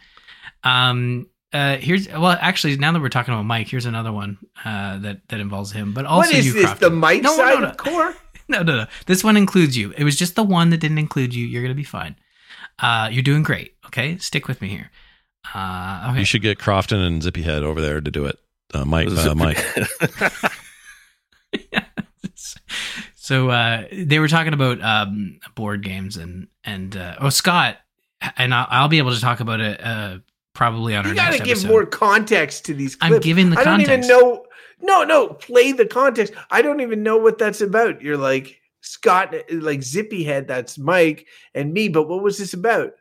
Um, uh, here's well, actually, now that we're talking about Mike, here's another one uh, that that involves him, but also what is you, this? Crofton. The Mike No, no, no. of core? No, no, no. This one includes you. It was just the one that didn't include you. You're gonna be fine. Uh, you're doing great. Okay, stick with me here. Uh, okay. You should get Crofton and Zippy Head over there to do it. Uh, Mike, uh, Zip- Mike. so uh, they were talking about um, board games and and uh, oh Scott and I'll, I'll be able to talk about it uh, probably on You our You gotta give episode. more context to these I'm giving the context, I don't even know. No, no, play the context. I don't even know what that's about. You're like Scott, like Zippy Head. That's Mike and me. But what was this about?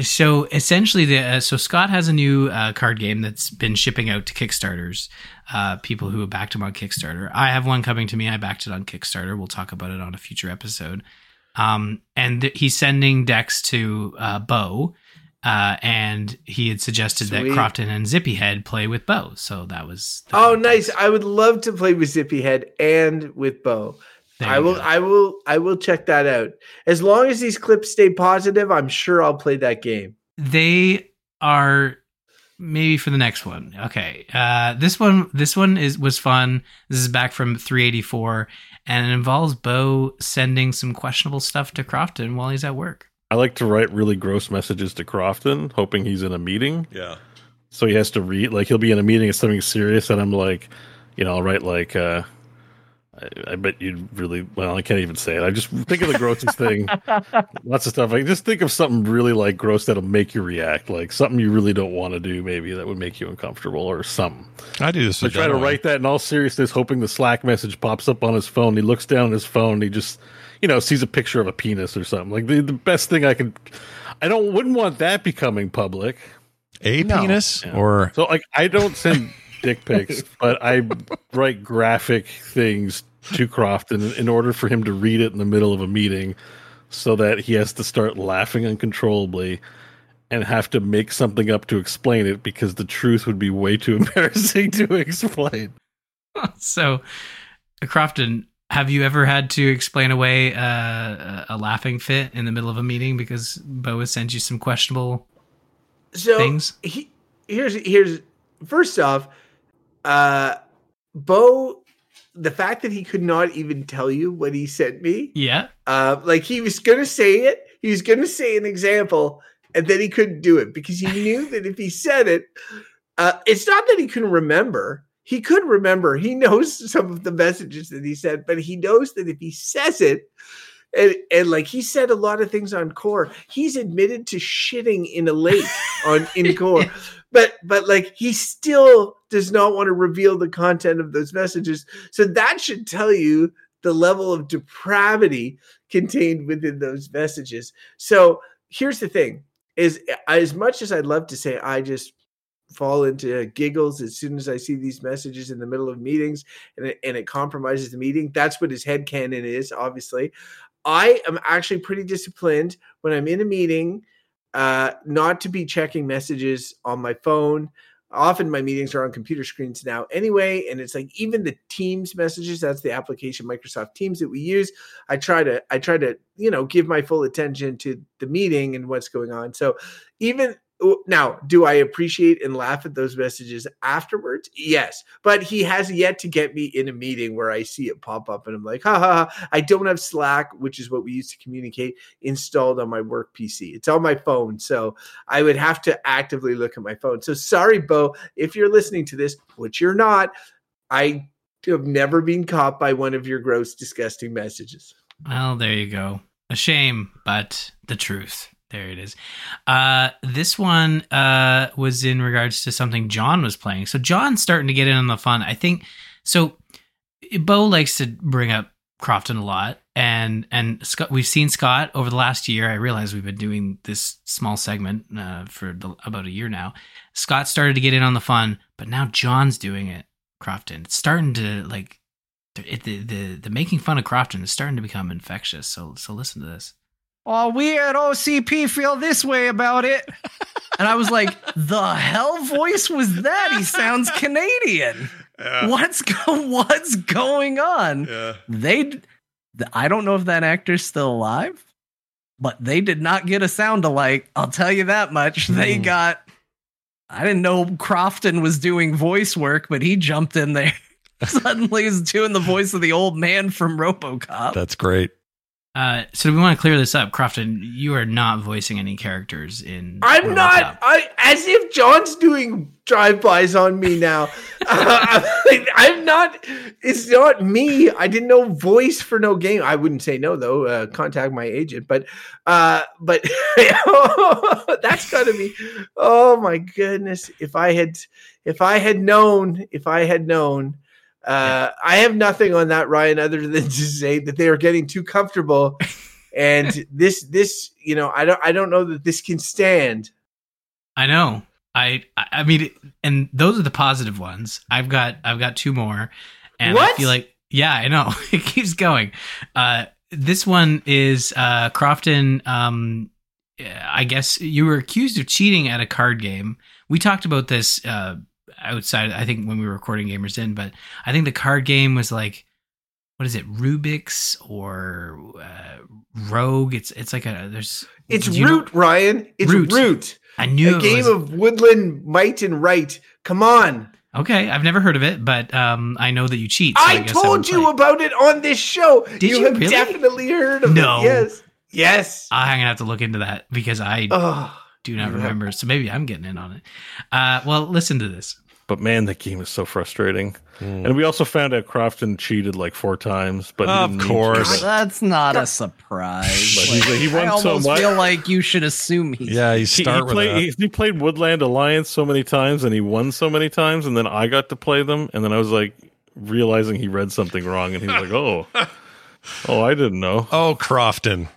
So essentially, the uh, so Scott has a new uh, card game that's been shipping out to Kickstarters. Uh, people who have backed him on Kickstarter. I have one coming to me. I backed it on Kickstarter. We'll talk about it on a future episode. Um, and th- he's sending decks to uh, Bo, uh, and he had suggested Sweet. that Crofton and Zippy Head play with Bo. So that was Oh, nice. I would love to play with Zippy Head and with Bo. There I will. go. I will. I will check that out. As long as these clips stay positive, I'm sure I'll play that game. they are maybe for the next one. Okay. Uh this one this one is was fun. This is back from 384 and it involves Bo sending some questionable stuff to Crofton while he's at work. I like to write really gross messages to Crofton, hoping he's in a meeting. Yeah. So he has to read, like, he'll be in a meeting of something serious, and I'm like, you know, I'll write, like, uh, I, I bet you'd really, well, I can't even say it. I just think of the grossest thing. Lots of stuff. I just think of something really, like, gross that'll make you react, like something you really don't want to do, maybe that would make you uncomfortable or something. I do this. I try to Dunaway. write that in all seriousness, hoping the Slack message pops up on his phone. He looks down at his phone. he just, you know, sees a picture of a penis or something. Like the, the best thing I could. I don't wouldn't want that becoming public. a No. penis Yeah. or So like I don't send dick pics, but I write graphic things to Crofton in order for him to read it in the middle of a meeting, so that he has to start laughing uncontrollably. And have to make something up to explain it because the truth would be way too embarrassing to explain. so Crofton, have you ever had to explain away uh, a laughing fit in the middle of a meeting because Bo has sent you some questionable So things? he, here's here's first off, uh, Bo. The fact that he could not even tell you what he sent me, Yeah. uh, like he was gonna say it, he was gonna say an example, and then he couldn't do it because he knew that if he said it, uh, it's not that he couldn't remember. He could remember. He knows some of the messages that he said, but he knows that if he says it, and, and like he said a lot of things on core, he's admitted to shitting in a lake on in core. But but like he still does not want to reveal the content of those messages. So that should tell you the level of depravity contained within those messages. So here's the thing is as much as I'd love to say I just fall into giggles as soon as I see these messages in the middle of meetings and it, and it compromises the meeting. That's what his head canon is, obviously. I am actually pretty disciplined when I'm in a meeting, uh, not to be checking messages on my phone. Often my meetings are on computer screens now anyway, and it's like even the Teams messages. That's the application Microsoft Teams that we use. I try to I try to you know give my full attention to the meeting and what's going on. So even Oh, now, do I appreciate and laugh at those messages afterwards? Yes, but he has yet to get me in a meeting where I see it pop up and I'm like, ha ha. ha. I don't have Slack, which is what we use to communicate, installed on my work PC. It's on my phone, so I would have to actively look at my phone. So sorry, Bo, if you're listening to this, which you're not. I have never been caught by one of your gross, disgusting messages. Well, there you go. A shame, but the truth. There it is. Uh, this one uh, was in regards to something John was playing. So John's starting to get in on the fun. I think so. Bo likes to bring up Crofton a lot, and and Scott, we've seen Scott over the last year. I realize we've been doing this small segment uh, for the, about a year now. Scott started to get in on the fun, but now John's doing it. Crofton, it's starting to like it, the the the making fun of Crofton is starting to become infectious. So so listen to this. Well, we at OCP feel this way about it. And I was like, the hell voice was that? He sounds Canadian. Yeah. What's go- what's going on? Yeah. They I don't know if that actor's still alive, but they did not get a sound alike. I'll tell you that much. They Hmm. got I didn't know Crofton was doing voice work, but he jumped in there. Suddenly he's doing the voice of the old man from RoboCop. That's great. Uh, so do we want to clear this up, Crofton? You are not voicing any characters in. I'm RoboCop. not. I as if John's doing drive-bys on me now. Uh, I'm not. It's not me. I didn't know voice for no game. I wouldn't say no though. Uh, contact my agent. But, uh, but that's gotta be. Oh my goodness! If I had, if I had known, if I had known. Uh, I have nothing on that, Ryan, other than to say that they are getting too comfortable, and this, this, you know, I don't, I don't know that this can stand. I know. I I mean, and those are the positive ones. I've got I've got two more, and I feel like yeah, I know it keeps going. Uh, this one is uh, Crofton. Um, I guess you were accused of cheating at a card game. We talked about this uh, outside. I think when we were recording Gamers Inn, but I think the card game was like. What is it, Rubik's or uh, Rogue? It's it's like a there's It's you know- Root, Ryan. It's Root. Root. I knew A game was- of woodland might and right. Come on. Okay, I've never heard of it, but um, I know that you cheat. so I, guess told would you about it on this show. Did you have really? definitely heard of No. it. Yes. Yes. I'm gonna have to look into that because I Oh, do not you remember. So maybe I'm getting in on it. Uh, well, listen to this. But man, that game is so frustrating. Mm. And we also found out Crofton cheated like four times. But Of didn't need to, course. That's not a surprise. But he's- he won I so almost much. feel like you should assume he's Yeah, He, start he with played, that. he, he played Woodland Alliance so many times and he won so many times. And then I got to play them. And then I was like realizing he read something wrong. And he was like, oh, oh, I didn't know. Oh, Crofton.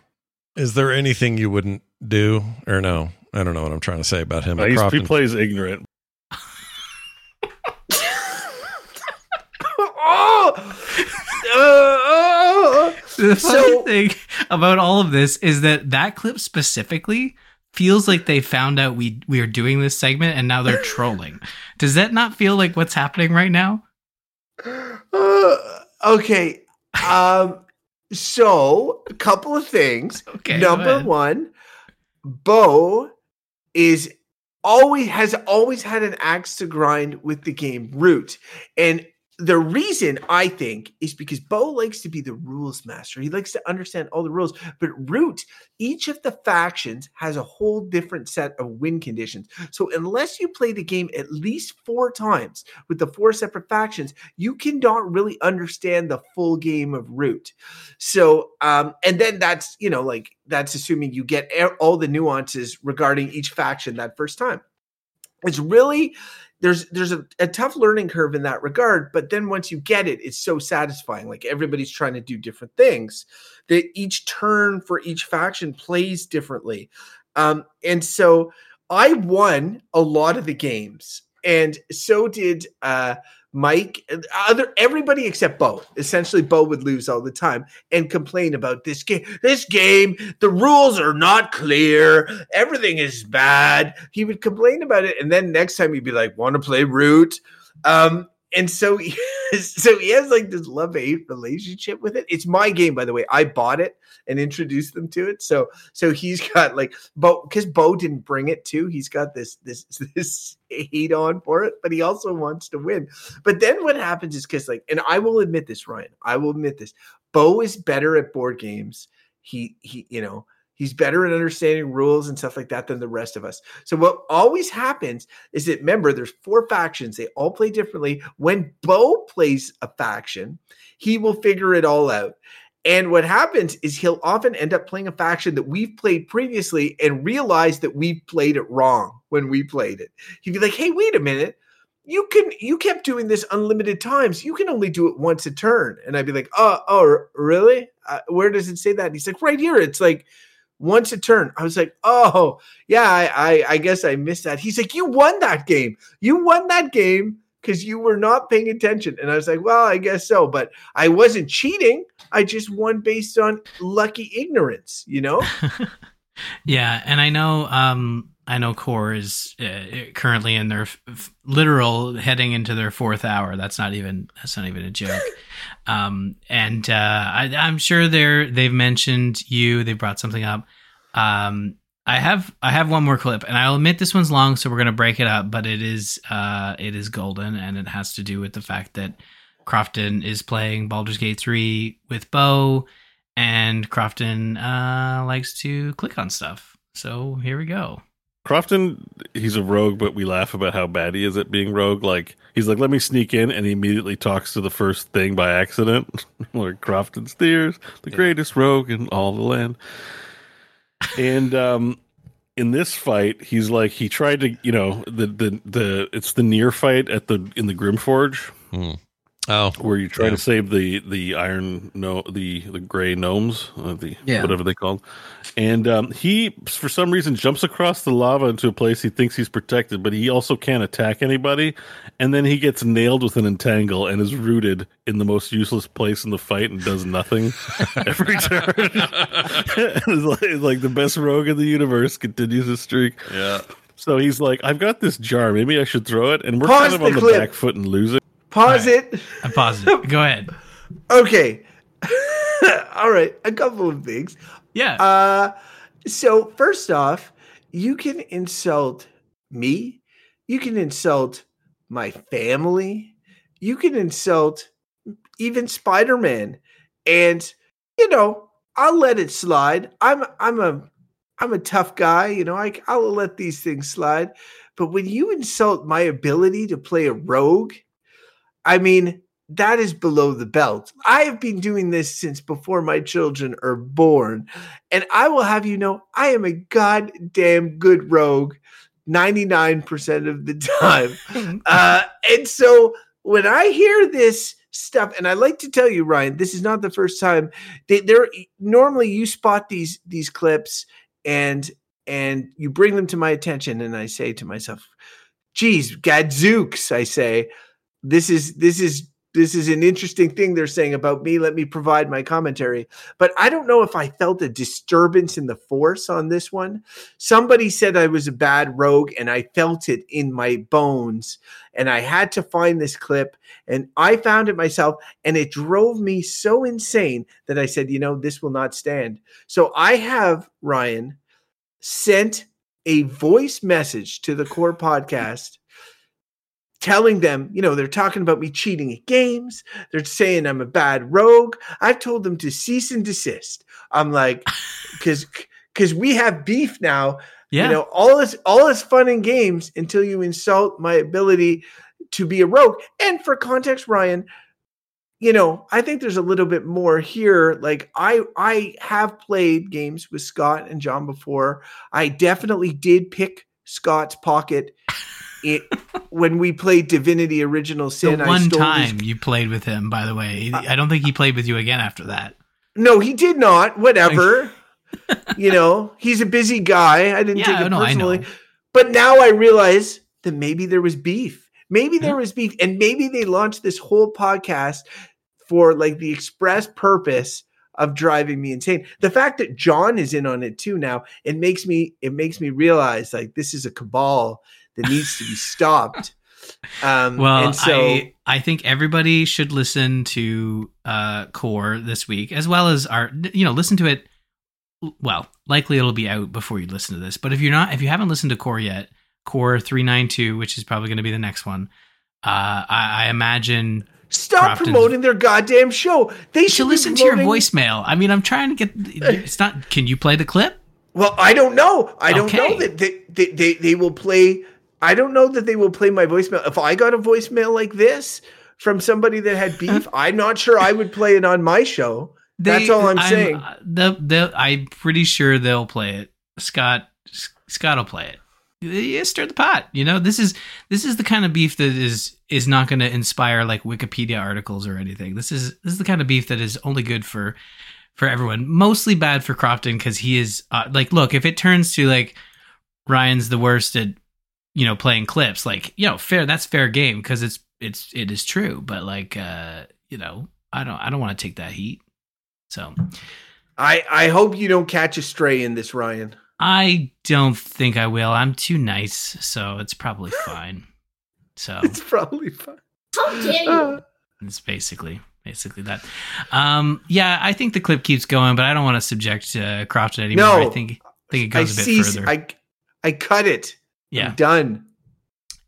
Is there anything you wouldn't do or no? I don't know what I'm trying to say about him. But he plays ignorant. oh. Uh, oh. The funny So- thing about all of this is that that clip specifically feels like they found out we we are doing this segment and now they're trolling. Does that not feel like what's happening right now? Uh, okay. Um. So, a couple of things. Okay, Number one, Bo is always has always had an axe to grind with the game Root, and the reason I think is because Bo likes to be the rules master. He likes to understand all the rules. But Root, each of the factions has a whole different set of win conditions. So unless you play the game at least four times with the four separate factions, you cannot really understand the full game of Root. So, um, and then that's you know like that's assuming you get all the nuances regarding each faction that first time. It's really there's there's a, a tough learning curve in that regard, but then once you get it, it's so satisfying. Like everybody's trying to do different things. That each turn for each faction plays differently, um, and so I won a lot of the games, and so did uh, Mike. Other everybody except Bo. Essentially, Bo would lose all the time and complain about this game. This game, the rules are not clear. Everything is bad. He would complain about it, and then next time he'd be like, "Want to play Root?" Um, and so, he, so he has like this love hate relationship with it. It's my game, by the way. I bought it and introduced them to it. So, so he's got like Bo because Bo didn't bring it too. He's got this this this hate on for it, but he also wants to win. But then what happens is because like, and I will admit this, Ryan. I will admit this. Bo is better at board games. He he, you know, he's better at understanding rules and stuff like that than the rest of us. So what always happens is that remember, there's four factions. They all play differently. When Bo plays a faction, he will figure it all out. And what happens is he'll often end up playing a faction that we've played previously and realize that we played it wrong when we played it. He'd be like, hey, wait a minute. you can you kept doing this unlimited times. You can only do it once a turn." And I'd be like, "Oh, oh, really? Uh, where does it say that?" And he's like, "Right here. It's like once a turn." I was like, "Oh, yeah. I I, I guess I missed that." He's like, "You won that game. You won that game." Because you were not paying attention. And I was like, well, I guess so. But I wasn't cheating. I just won based on lucky ignorance, you know? yeah, and I know um I know Core is uh, currently in their f- literal heading into their fourth hour. That's not even that's not even a joke. um, and uh, I, I'm sure they're they've mentioned you. They brought something up. Um, I have I have one more clip, and I'll admit this one's long, so we're gonna break it up. But it is uh, it is golden, and it has to do with the fact that Crofton is playing Baldur's Gate three with Bo, and Crofton uh, likes to click on stuff. So here we go. Crofton, he's a rogue, but we laugh about how bad he is at being rogue. Like he's like, "Let me sneak in," and he immediately talks to the first thing by accident. like Crofton Steers, the Yeah. greatest rogue in all the land. And um, in this fight, he's like, he tried to, you know, the the the it's the near fight at the in the Grymforge Oh, where you try Yeah. to save the the iron no the the gray gnomes uh, the Yeah. whatever they called and um, he for some reason jumps across the lava into a place he thinks he's protected but he also can't attack anybody and then he gets nailed with an entangle and is rooted in the most useless place in the fight and does nothing every turn it's, like, it's like the best rogue in the universe continues his streak yeah. so he's like i've got this jar maybe i should throw it and we're Pause kind of the on the clip. back foot and lose it Pause All it. I paused it. Go ahead. Okay. All right. A couple of things. Yeah. Uh, so first off, you can insult me. You can insult my family. You can insult even Spider-Man, and you know I'll let it slide. I'm I'm a I'm a tough guy. You know I I'll let these things slide. But when you insult my ability to play a rogue, I mean that is below the belt. I have been doing this since before my children are born. And I will have you know, I am a goddamn good rogue 99% of the time. uh, and so when I hear this stuff, and I like to tell you, Ryan, this is not the first time. They, they're normally you spot these these clips and and you bring them to my attention, and I say to myself, geez, gadzooks, I say, this is this is this is an interesting thing they're saying about me. Let me provide my commentary. But I don't know if I felt a disturbance in the force on this one. Somebody said I was a bad rogue, and I felt it in my bones. And I had to find this clip, and I found it myself, and it drove me so insane that I said, you know, this will not stand. So I have, Ryan, sent a voice message to the core podcast telling them, you know, they're talking about me cheating at games. They're saying I'm a bad rogue. I've told them to cease and desist. I'm like, because because we have beef now. yeah. You know, all is all is fun and games until you insult my ability to be a rogue. And for context, Ryan, you know, I think there's a little bit more here. Like I I have played games with Scott and John before. I definitely did pick Scott's pocket it when we played Divinity Original the Sin. I one time his- you played with him, by the way, Uh, I don't think he played with you again after that. No, he did not. Whatever. you know, he's a busy guy. I didn't Yeah, take it no, personally. But now I realize that maybe there was beef. Maybe there was beef. And maybe they launched this whole podcast for like the express purpose of driving me insane. The fact that John is in on it too now, it makes me it makes me realize like this is a cabal that needs to be stopped. Um Well, and so I I think everybody should listen to uh Core this week, as well as our you know listen to it. Well, likely it'll be out before you listen to this, but if you're not, if you haven't listened to Core yet, Core three nine two, which is probably going to be the next one. Uh, I, I imagine stop Crofton's- promoting their goddamn show. They should listen to your voicemail. I mean, I'm trying to get. It's not. Can you play the clip? Well, I don't know. I don't know that they, they, they, they will play. I don't know that they will play my voicemail. If I got a voicemail like this from somebody that had beef, I'm not sure I would play it on my show. That's all I'm saying. uh, The, the, I'm pretty sure they'll play it. Scott Scott will play it. yeah, stir the pot. You know, this is this is the kind of beef that is is not going to inspire like Wikipedia articles or anything. This is this is the kind of beef that is only good for for everyone. Mostly bad for Crofton because he is uh, like, look, if it turns to like Ryan's the worst at you know playing clips, like you know, fair that's fair game because it's it's it is true. But like, uh, you know, I don't I don't want to take that heat. So I I hope you don't catch a stray in this, Ryan. I don't think I will. I'm too nice, so it's probably fine. So It's probably fine. How dare you? Uh, it's basically basically that. Um, yeah, I think the clip keeps going, but I don't want to subject uh, Crofton anymore. No. I think I think it goes a bit cease. further. I I cut it. Yeah. I'm done.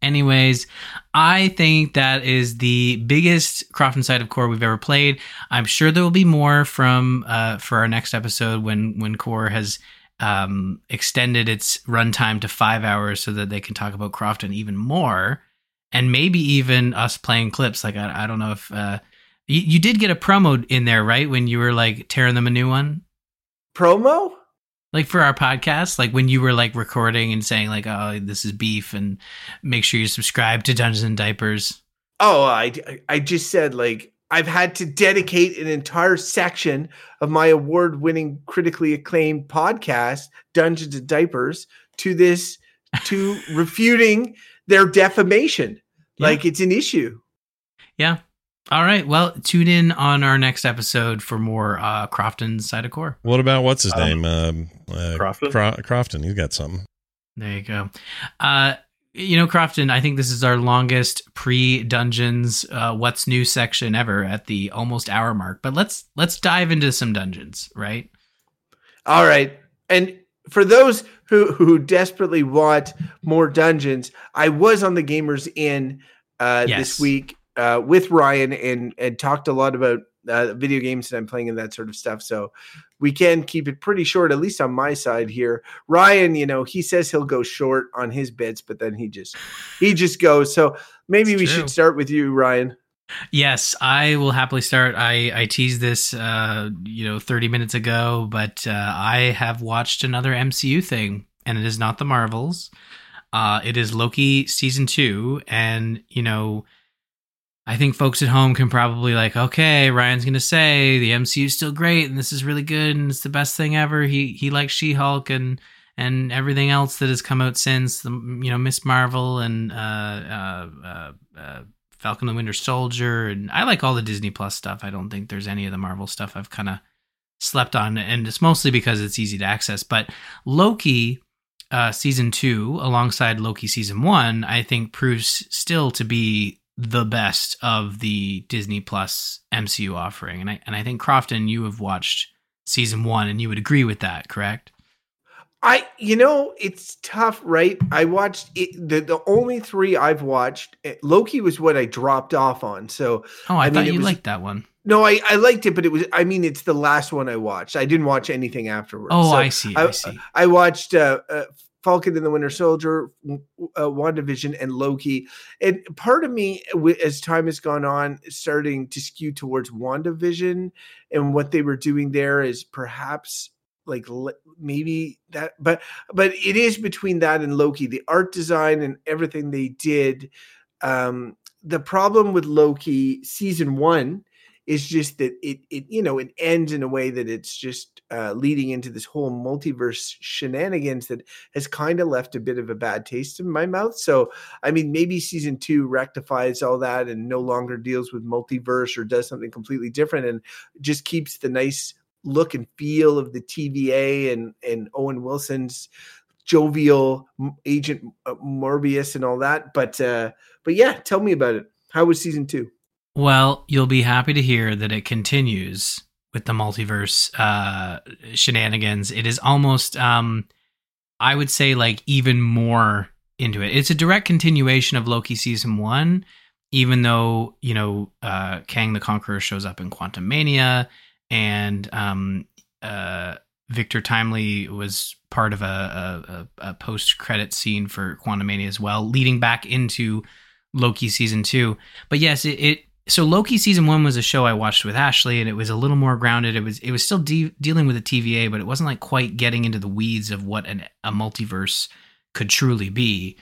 Anyways, I think that is the biggest Crofton side of core we've ever played. I'm sure there will be more from uh, for our next episode when when core has um, extended its runtime to five hours so that they can talk about Crofton even more, and maybe even us playing clips. Like I, I don't know if uh, you, you did get a promo in there, right? When you were like tearing them a new one Promo? Like for our podcast like when you were like recording and saying like oh this is beef and make sure you subscribe to dungeons and diapers Oh, I I just said like I've had to dedicate an entire section of my award-winning, critically acclaimed podcast, Dungeons and Diapers, to this to refuting their defamation. Yeah. Like it's an issue. yeah all right well tune in on our next episode for more uh crofton side of core What about what's his Um, name? Um, uh, Crofton? Cro- Crofton. He's got something. there you go uh you know crofton i think this is our longest pre-dungeons uh what's new section ever at the almost hour mark but let's let's dive into some dungeons right All right. And for those who who desperately want more dungeons, I was on the Gamers Inn uh, Yes. this week uh, with Ryan and and talked a lot about uh, video games that I'm playing and that sort of stuff. So we can keep it pretty short, at least on my side here. Ryan, you know, he says he'll go short on his bits, but then he just he just goes. So maybe It's we true. should start with you, Ryan. Yes, I will happily start. I I teased this, uh, you know, thirty minutes ago, but uh, I have watched another MCU thing, and it is not the Marvels. Uh, it is Loki season two, and you know, I think folks at home can probably like, okay, Ryan's gonna say the MCU is still great, and this is really good, and it's the best thing ever. He he likes She Hulk and and everything else that has come out since, the you know, Miss Marvel and uh, uh, uh, uh, Falcon the Winter Soldier, and I like all the Disney Plus stuff. I don't think there's any of the Marvel stuff I've kind of slept on, and it's mostly because it's easy to access. But Loki uh, season two, alongside Loki season one, I think proves still to be the best of the Disney Plus MCU offering, and I and I think Crofton, you have watched season one, and you would agree with that, correct? I, you know, it's tough, right? I watched it, the the only three I've watched. eh, Loki was what I dropped off on. So Oh, I, I mean, thought it you was- liked that one. no, I I liked it, but it was. I mean, it's the last one I watched. I didn't watch anything afterwards. Oh, So I see. I, see. I watched uh, uh, Falcon and the Winter Soldier, uh, WandaVision, and Loki. And part of me, as time has gone on, starting to skew towards WandaVision and what they were doing there is perhaps like maybe that but but it is between that and loki the art design and everything they did um the problem with loki season 1 it's just that it it you know it ends in a way that it's just uh, leading into this whole multiverse shenanigans that has kind of left a bit of a bad taste in my mouth. So I mean, maybe season two rectifies all that and no longer deals with multiverse or does something completely different and just keeps the nice look and feel of the TVA and and Owen Wilson's jovial agent Morbius and all that. But uh, but yeah, tell me about it. How was season two? Well, you'll be happy to hear that it continues with the multiverse uh, shenanigans. It is almost, um, I would say, like even more into it. It's a direct continuation of Loki season one, even though you know uh, Kang the Conqueror shows up in Quantumania, and um, uh, Victor Timely was part of a, a, a, post credit scene for Quantumania as well, leading back into Loki season two. But yes, it, it so Loki season one was a show I watched with Ashley, and it was a little more grounded. It was it was still de- dealing with the TVA, but it wasn't like quite getting into the weeds of what an, a multiverse could truly be.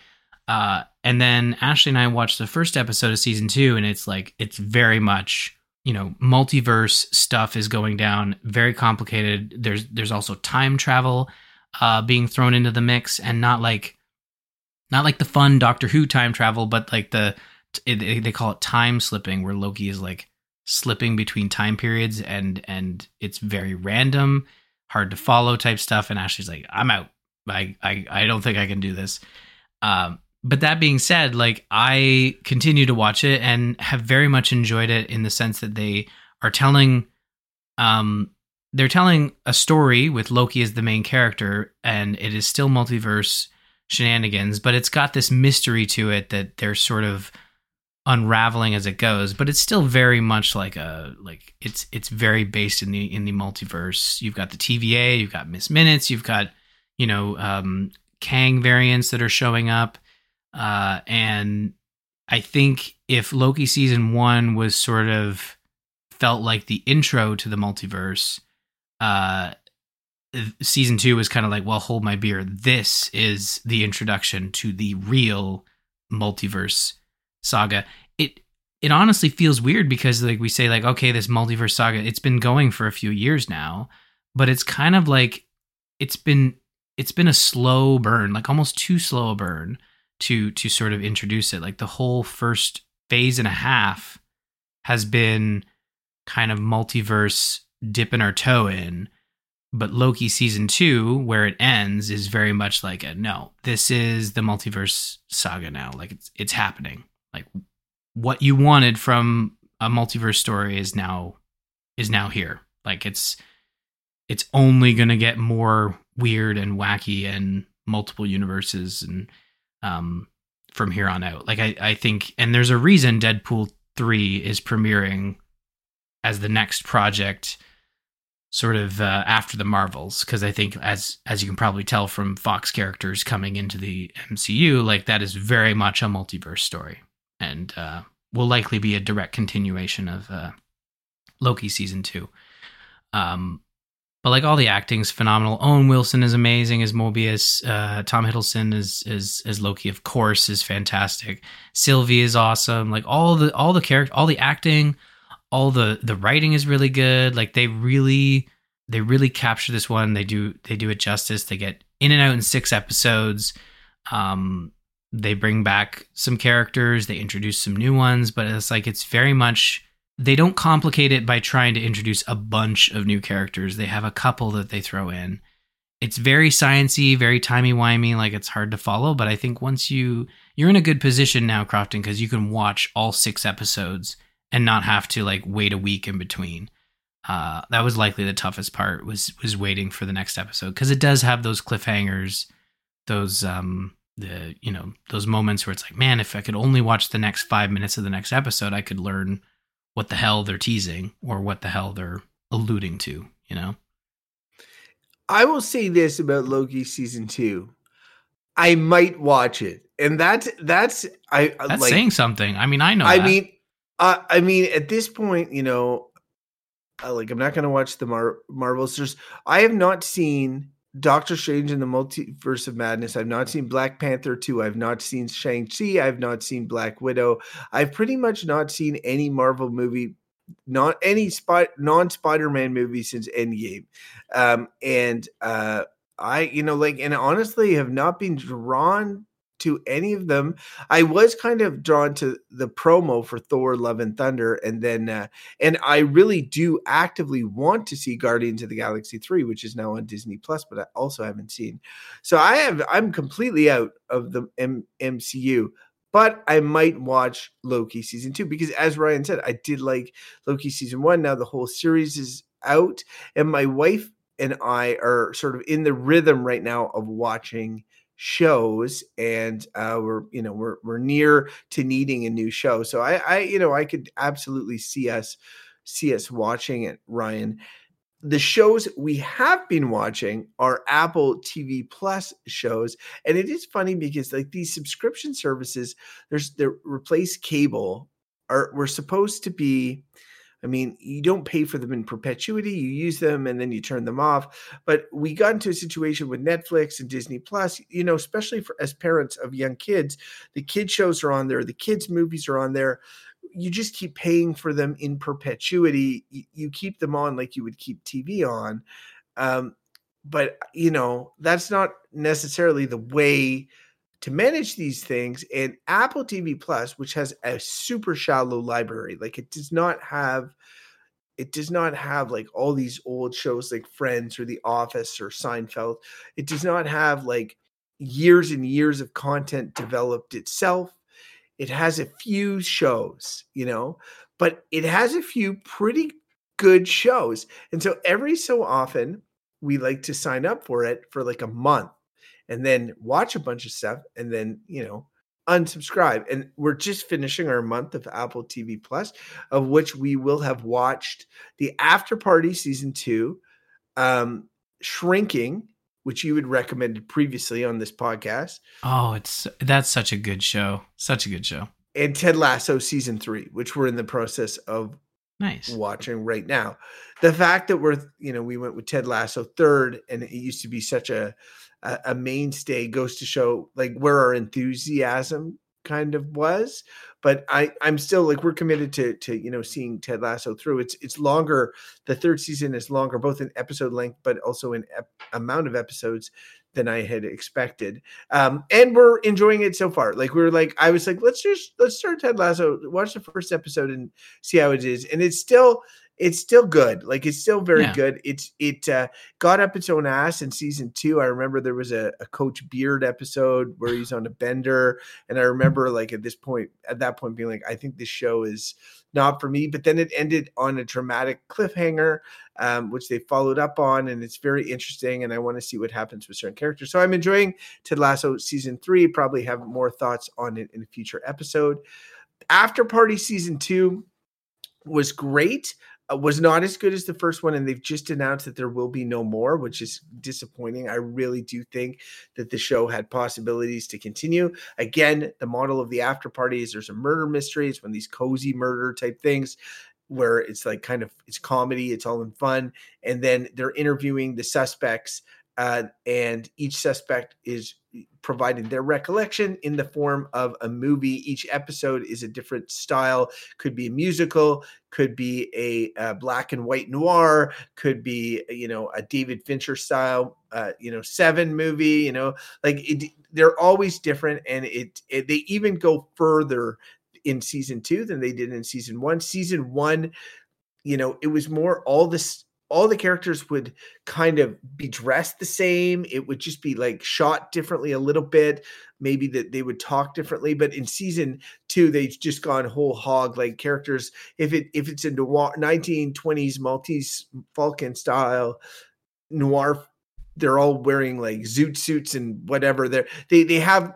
Uh, and then Ashley and I watched the first episode of season two, and it's like it's very much you know multiverse stuff is going down, very complicated. There's there's also time travel uh, being thrown into the mix, and not like not like the fun Doctor Who time travel, but like the it, they call it time slipping, where Loki is like slipping between time periods, and and it's very random, hard to follow type stuff. And Ashley's like, I'm out. I I I don't think I can do this. Um, but that being said, like I continue to watch it and have very much enjoyed it in the sense that they are telling um they're telling a story with Loki as the main character and it is still multiverse shenanigans, but it's got this mystery to it that they're sort of unraveling as it goes, but it's still very much like a like it's it's very based in the in the multiverse. You've got the TVA, you've got Miss Minutes, you've got you know um Kang variants that are showing up uh, and I think if Loki season one was sort of felt like the intro to the multiverse, uh, season two was kind of like, well, hold my beer. This is the introduction to the real multiverse saga. It it honestly feels weird because like we say like okay this multiverse saga it's been going for a few years now but it's kind of like it's been it's been a slow burn like almost too slow a burn to to sort of introduce it. Like the whole first phase and a half has been kind of multiverse dipping our toe in. But Loki season two, where it ends, is very much like a no, this is the multiverse saga now. Like it's it's happening. Like what you wanted from a multiverse story is now is now here. Like it's it's only gonna get more weird and wacky and multiple universes and um, from here on out. Like I, I think, and there's a reason Deadpool three is premiering as the next project, sort of uh, after the Marvels, because I think as as you can probably tell from Fox characters coming into the MCU, like that is very much a multiverse story, and uh, will likely be a direct continuation of uh, Loki season two. Um, but like all the acting's phenomenal. Owen Wilson is amazing as Mobius. Uh, Tom Hiddleston is as Loki, of course, is fantastic. Sylvie is awesome. Like all the all the character, all the acting, all the the writing is really good. Like they really they really capture this one. They do they do it justice. They get in and out in six episodes. Um, they bring back some characters. They introduce some new ones, but it's like it's very much they don't complicate it by trying to introduce a bunch of new characters. They have a couple that they throw in. It's very sciency, very timey wimey, like it's hard to follow. But I think once you you're in a good position now, Crofton, because you can watch all six episodes and not have to like wait a week in between. Uh, that was likely the toughest part was was waiting for the next episode because it does have those cliffhangers, those um the you know those moments where it's like man if I could only watch the next five minutes of the next episode I could learn what the hell they're teasing or what the hell they're alluding to, you know? I will say this about Loki season two. I might watch it. And that's that's I that's like, saying something. I mean, I know. I that. mean, uh, I mean, at this point, you know, like I'm not to watch the Mar- Marvels. There's, I have not seen Doctor Strange in the Multiverse of Madness. I've not seen Black Panther 2. I've not seen Shang-Chi. I've not seen Black Widow. I've pretty much not seen any Marvel movie, not any spot non Spider-Man movie since Endgame. Um, and uh I, you know, like, and honestly have not been drawn to any of them. I was kind of drawn to the promo for Thor Love and Thunder and then uh and I really do actively want to see Guardians of the Galaxy 3 which is now on Disney Plus but I also haven't seen. So I have I'm completely out of the M- MCU but I might watch Loki season 2 because as Ryan said I did like Loki season 1 now the whole series is out and my wife and I are sort of in the rhythm right now of watching shows and uh we're you know we're we're near to needing a new show. So i i you know i could absolutely see us see us watching it ryan. The shows we have been watching are apple tv plus shows and it is funny because like these subscription services there's they replace cable are we're supposed to be I mean, you don't pay for them in perpetuity. You use them and then you turn them off. But we got into a situation with Netflix and Disney Plus, you know, especially for as parents of young kids, the kid shows are on there, the kids' movies are on there. You just keep paying for them in perpetuity. You, you keep them on like you would keep TV on. Um, but, you know, that's not necessarily the way to manage these things and apple tv plus which has a super shallow library like it does not have it does not have like all these old shows like friends or the office or seinfeld. It does not have like years and years of content developed itself. It has a few shows you know but it has a few pretty good shows. And so every so often we like to sign up for it for like a month and then watch a bunch of stuff and then, you know, unsubscribe. And we're just finishing our month of Apple TV Plus, of which we will have watched the After Party season two, um, Shrinking, which you had recommended previously on this podcast. Oh, it's that's such a good show. Such a good show. And Ted Lasso season three, which we're in the process of Nice. watching right now. The fact that we're, you know, we went with Ted Lasso third, and it used to be such a a, a mainstay goes to show like where our enthusiasm kind of was but i i'm still like we're committed to to you know seeing ted lasso through. It's it's longer the third season is longer both in episode length but also in ep- amount of episodes than i had expected. Um and we're enjoying it so far. Like we are like i was like let's just let's start ted lasso watch the first episode and see how it is. And it's still it's still good. Like it's still very Yeah. good. It's it uh, got up its own ass in season two. I remember there was a, a Coach Beard episode where he's on a bender, and I remember like at this point, at that point, being like, I think this show is not for me. But then it ended on a dramatic cliffhanger, um, which they followed up on, and it's very interesting. And I want to see what happens with certain characters. So I'm enjoying Ted Lasso season three. Probably have more thoughts on it in a future episode. After Party season two was great Uh, was not as good as the first one and they've just announced that there will be no more which is disappointing. I really do think that the show had possibilities to continue. Again the model of the after party is there's a murder mystery it's one of these cozy murder type things where it's like kind of it's comedy it's all in fun and then they're interviewing the suspects uh, and each suspect is providing their recollection in the form of a movie. Each episode is a different style. Could be a musical, could be a, uh black and white noir, could be you know a David Fincher style, uh, you know Seven movie. You know, like it, they're always different, and it, it they even go further in season two than they did in season one. Season one, you know, it was more all this all the characters would kind of be dressed the same. It would just be like shot differently a little bit. Maybe that they would talk differently. But in season two, they've just gone whole hog. Like characters, if it if it's a noir 1920s Maltese Falcon style noir, they're all wearing like zoot suits and whatever. They're they they have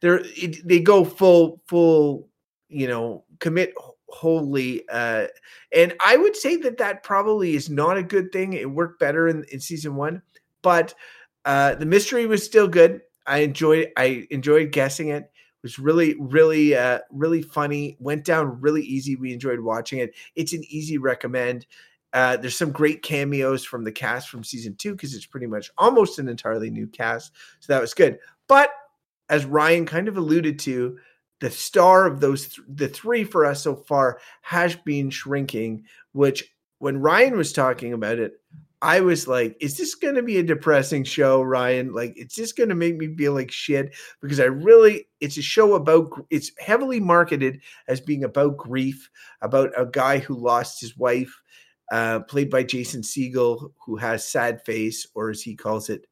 they're it, they go full full you know commit wholly uh and i would say that that probably is not a good thing it worked better in, in season one but uh the mystery was still good i enjoyed i enjoyed guessing it it was really really uh really funny went down really easy we enjoyed watching it it's an easy recommend uh there's some great cameos from the cast from season two because it's pretty much almost an entirely new cast so that was good but as ryan kind of alluded to the star of those th- the three for us so far has been shrinking which when ryan was talking about it i was like is this going to be a depressing show ryan? Like it's just going to make me feel like shit? Because i really it's a show about it's heavily marketed as being about grief about a guy who lost his wife uh, played by jason segel who has sad face or as he calls it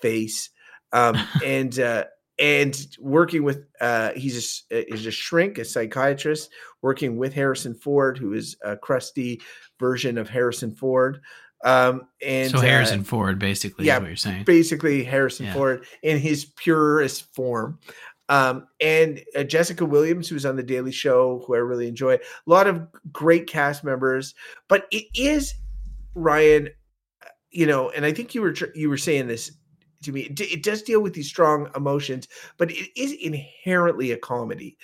face um, and uh, and working with uh he's a, is a shrink a psychiatrist working with harrison ford who is a crusty version of harrison ford um and so uh, Harrison Ford, basically, yeah, is what you're saying. basically harrison Yeah. ford in his purest form um and uh, jessica williams who's on the daily show who i really enjoy a lot of great cast members but it is ryan uh, you know and i think you were you were saying this to me it, it does deal with these strong emotions but it is inherently a comedy.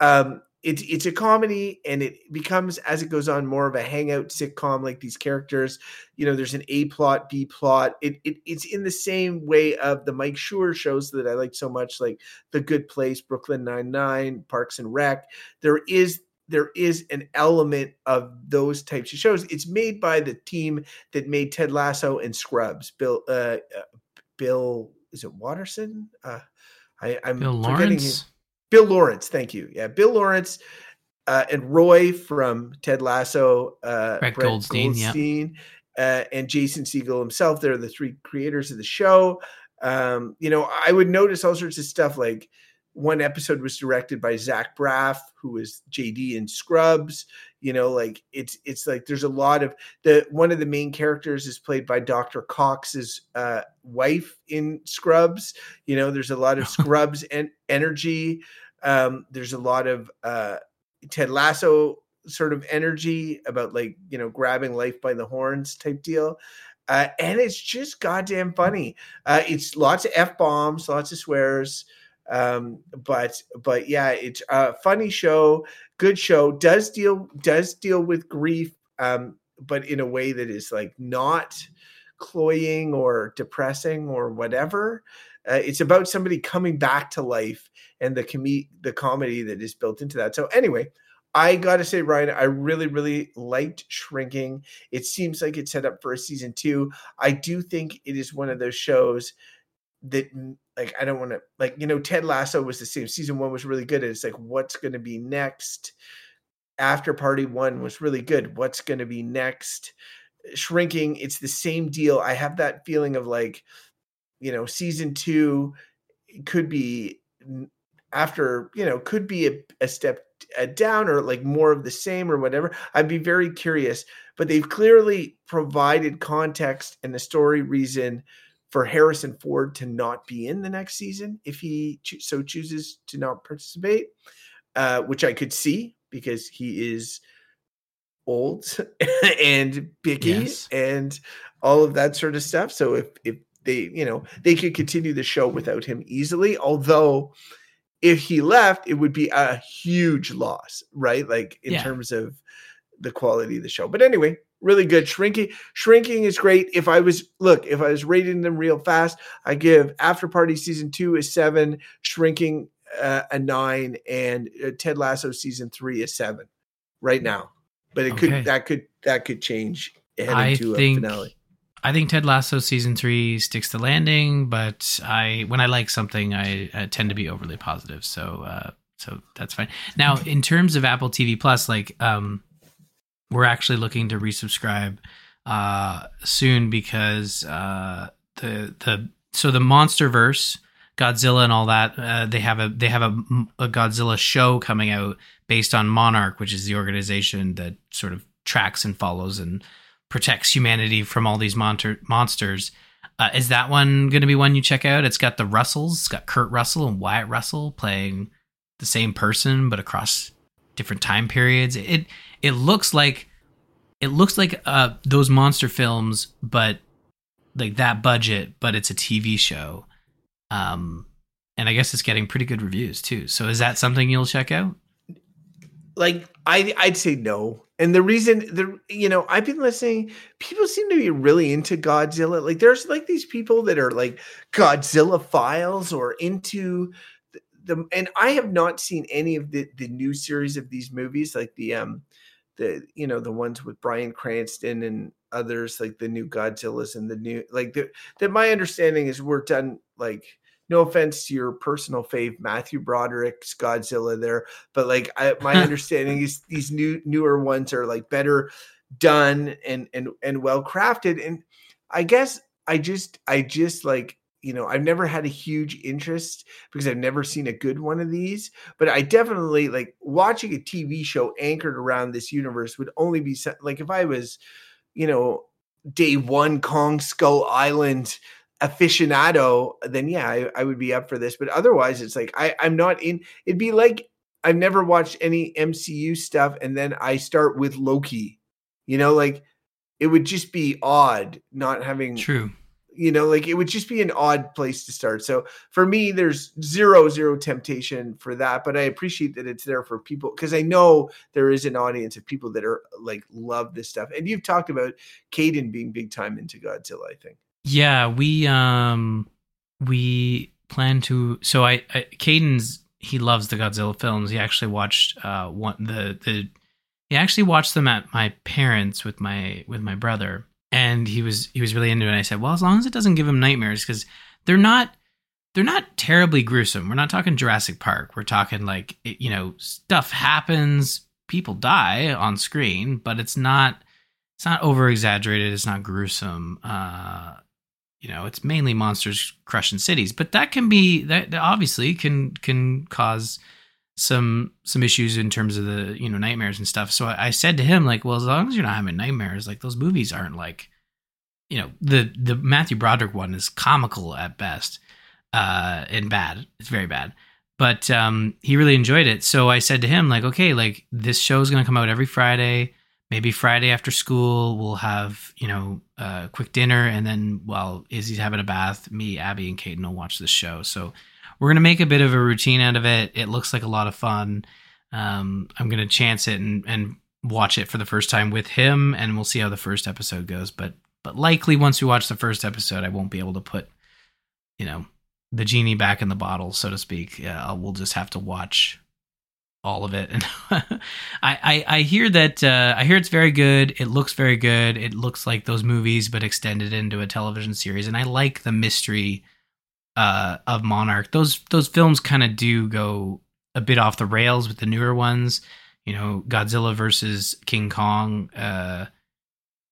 Um it's it's a comedy and it becomes as it goes on more of a hangout sitcom like these characters you know there's an a plot b plot. It, it it's in the same way of the mike Schur shows that i like so much like the good place brooklyn 99 parks and rec. There is there is an element of those types of shows. It's made by the team that made ted lasso and scrubs bill uh, uh bill is it watterson uh I, i'm Bill forgetting his- Lawrence. Bill Lawrence, thank you. Yeah, Bill Lawrence uh, and Roy from Ted Lasso, uh, Brett Goldstein, yeah. Goldstein, uh, and Jason Segel himself. They're the three creators of the show. Um, you know, I would notice all sorts of stuff like one episode was directed by Zach Braff, who was JD in Scrubs. You know, like it's it's like there's a lot of the one of the main characters is played by Dr. Cox's uh, wife in Scrubs. You know, there's a lot of Scrubs and energy. Um, there's a lot of uh, Ted Lasso sort of energy about like you know grabbing life by the horns type deal. Uh, and it's just goddamn funny. Uh, it's lots of f bombs, lots of swears um but but yeah it's a funny show good show does deal does deal with grief um but in a way that is like not cloying or depressing or whatever uh, it's about somebody coming back to life and the com- the comedy that is built into that so anyway I gotta say, Ryan, I really, really liked Shrinking. It seems like it's set up for a season two. I do think it is one of those shows that like I don't want to like you know Ted Lasso was the same. Season one was really good and it's like what's going to be next? After party one was really good what's going to be next? Shrinking it's the same deal. I have that feeling of like you know season two could be after you know could be a, a step uh, down or like more of the same or whatever. I'd be very curious but they've clearly provided context and the story reason for Harrison Ford to not be in the next season if he cho- so chooses to not participate, uh, which I could see because he is old and picky Yes. and all of that sort of stuff. So if if they you know they could continue the show without him easily, although if he left, it would be a huge loss, right? Like in Yeah. terms of the quality of the show. But anyway, really good. Shrinking, shrinking is great. If I was look, if I was rating them real fast, I give After Party season two a seven, Shrinking uh, a nine, and uh, Ted Lasso season three a seven. Right now, but it could that could that could change heading I to think a finale. I think Ted Lasso season three sticks the landing, but I when I like something, I, I tend to be overly positive. So uh, so that's fine. Now, in terms of Apple TV Plus, like um, we're actually looking to resubscribe uh, soon because uh, the the so the MonsterVerse, Godzilla, and all that uh, they have a they have a, a Godzilla show coming out based on Monarch, which is the organization that sort of tracks and follows and protects humanity from all these monster monsters. Uh, is that one going to be one you check out? It's got the Russells. It's got Kurt Russell and Wyatt Russell playing the same person, but across different time periods. It it looks like it looks like uh, those monster films, but like that budget, but it's a TV show. Um, and I guess it's getting pretty good reviews too. So is that something you'll check out? like I I'd say no. And the reason the you know, I've been listening, people seem to be really into Godzilla. Like there's like these people that are like Godzilla files or into the, the and I have not seen any of the the new series of these movies like the um the you know the ones with Bryan Cranston and others like the new Godzillas and the new like the, that my understanding is we're done like no offense to your personal fave Matthew Broderick's Godzilla there but like I, my understanding is these new newer ones are like better done and and and well crafted and i guess i just i just like you know i've never had a huge interest because i've never seen a good one of these but i definitely like watching a tv show anchored around this universe would only be like if i was you know day one kong skull island aficionado then yeah I, I would be up for this but otherwise it's like I, i'm not in it'd be like I've never watched any MCU stuff and then I start with Loki. You know, like it would just be odd not having True. You know, like it would just be an odd place to start. So for me, there's zero, zero temptation for that. But I appreciate that it's there for people because I know there is an audience of people that are like love this stuff. And you've talked about Caden being big time into Godzilla, I think. Yeah, we um we plan to. So I, Caden's he loves the Godzilla films. He actually watched uh one the the he actually watched them at my parents with my with my brother, and he was he was really into it. And I said, well, as long as it doesn't give him nightmares, because they're not they're not terribly gruesome. We're not talking Jurassic Park. We're talking like you know stuff happens, people die on screen, but it's not it's not over exaggerated. It's not gruesome. Uh, you know, it's mainly monsters crushing cities, but that can be that that obviously can can cause some some issues in terms of the you know nightmares and stuff. So I, I said to him like, well, as long as you're not having nightmares, like those movies aren't like, you know, the the Matthew Broderick one is comical at best, uh, and bad. It's very bad. But um, he really enjoyed it. So I said to him like, okay, like this show is gonna come out every Friday. Maybe Friday after school we'll have you know a quick dinner, and then while Izzy's having a bath, me, Abby, and Kaden will watch the show. So we're gonna make a bit of a routine out of it. It looks like a lot of fun. Um, I'm gonna chance it and and watch it for the first time with him, and we'll see how the first episode goes. But but likely once we watch the first episode, I won't be able to put you know the genie back in the bottle, so to speak. We'll just have to watch all of it. And I, I I hear that uh, I hear it's very good. It looks very good. It looks like those movies, but extended into a television series. And I like the mystery uh, of Monarch. Those those films kind of do go a bit off the rails with the newer ones. You know, Godzilla versus King Kong uh,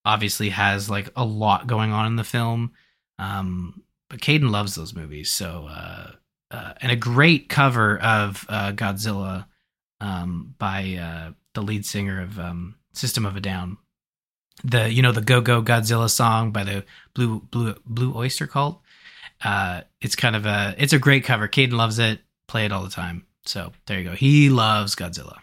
obviously has like a lot going on in the film. Um, but Caden loves those movies, so uh, uh, and a great cover of uh, Godzilla um, by uh, the lead singer of um, System of a Down. The you know the Go Go Godzilla song by the Blue Blue Blue Oyster Cult. Uh, it's kind of a it's a great cover. Caden loves it. Play it all the time. So there you go. He loves Godzilla.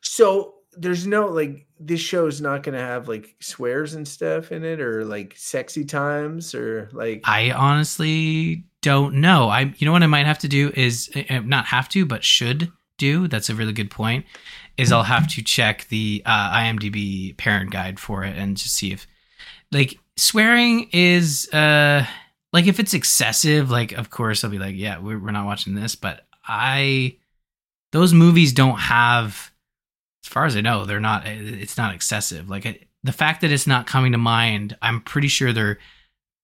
So there's no like this show is not going to have like swears and stuff in it or like sexy times or like I honestly don't know. I you know what I might have to do is uh, not have to, but should do. That's a really good point. Is I'll have to check the uh, IMDb parent guide for it and just see if like swearing is uh like if it's excessive. Like of course I'll be like, yeah, we're, we're not watching this. But I those movies don't have, as far as I know, they're not. It's not excessive. Like it, the fact that it's not coming to mind, I'm pretty sure they're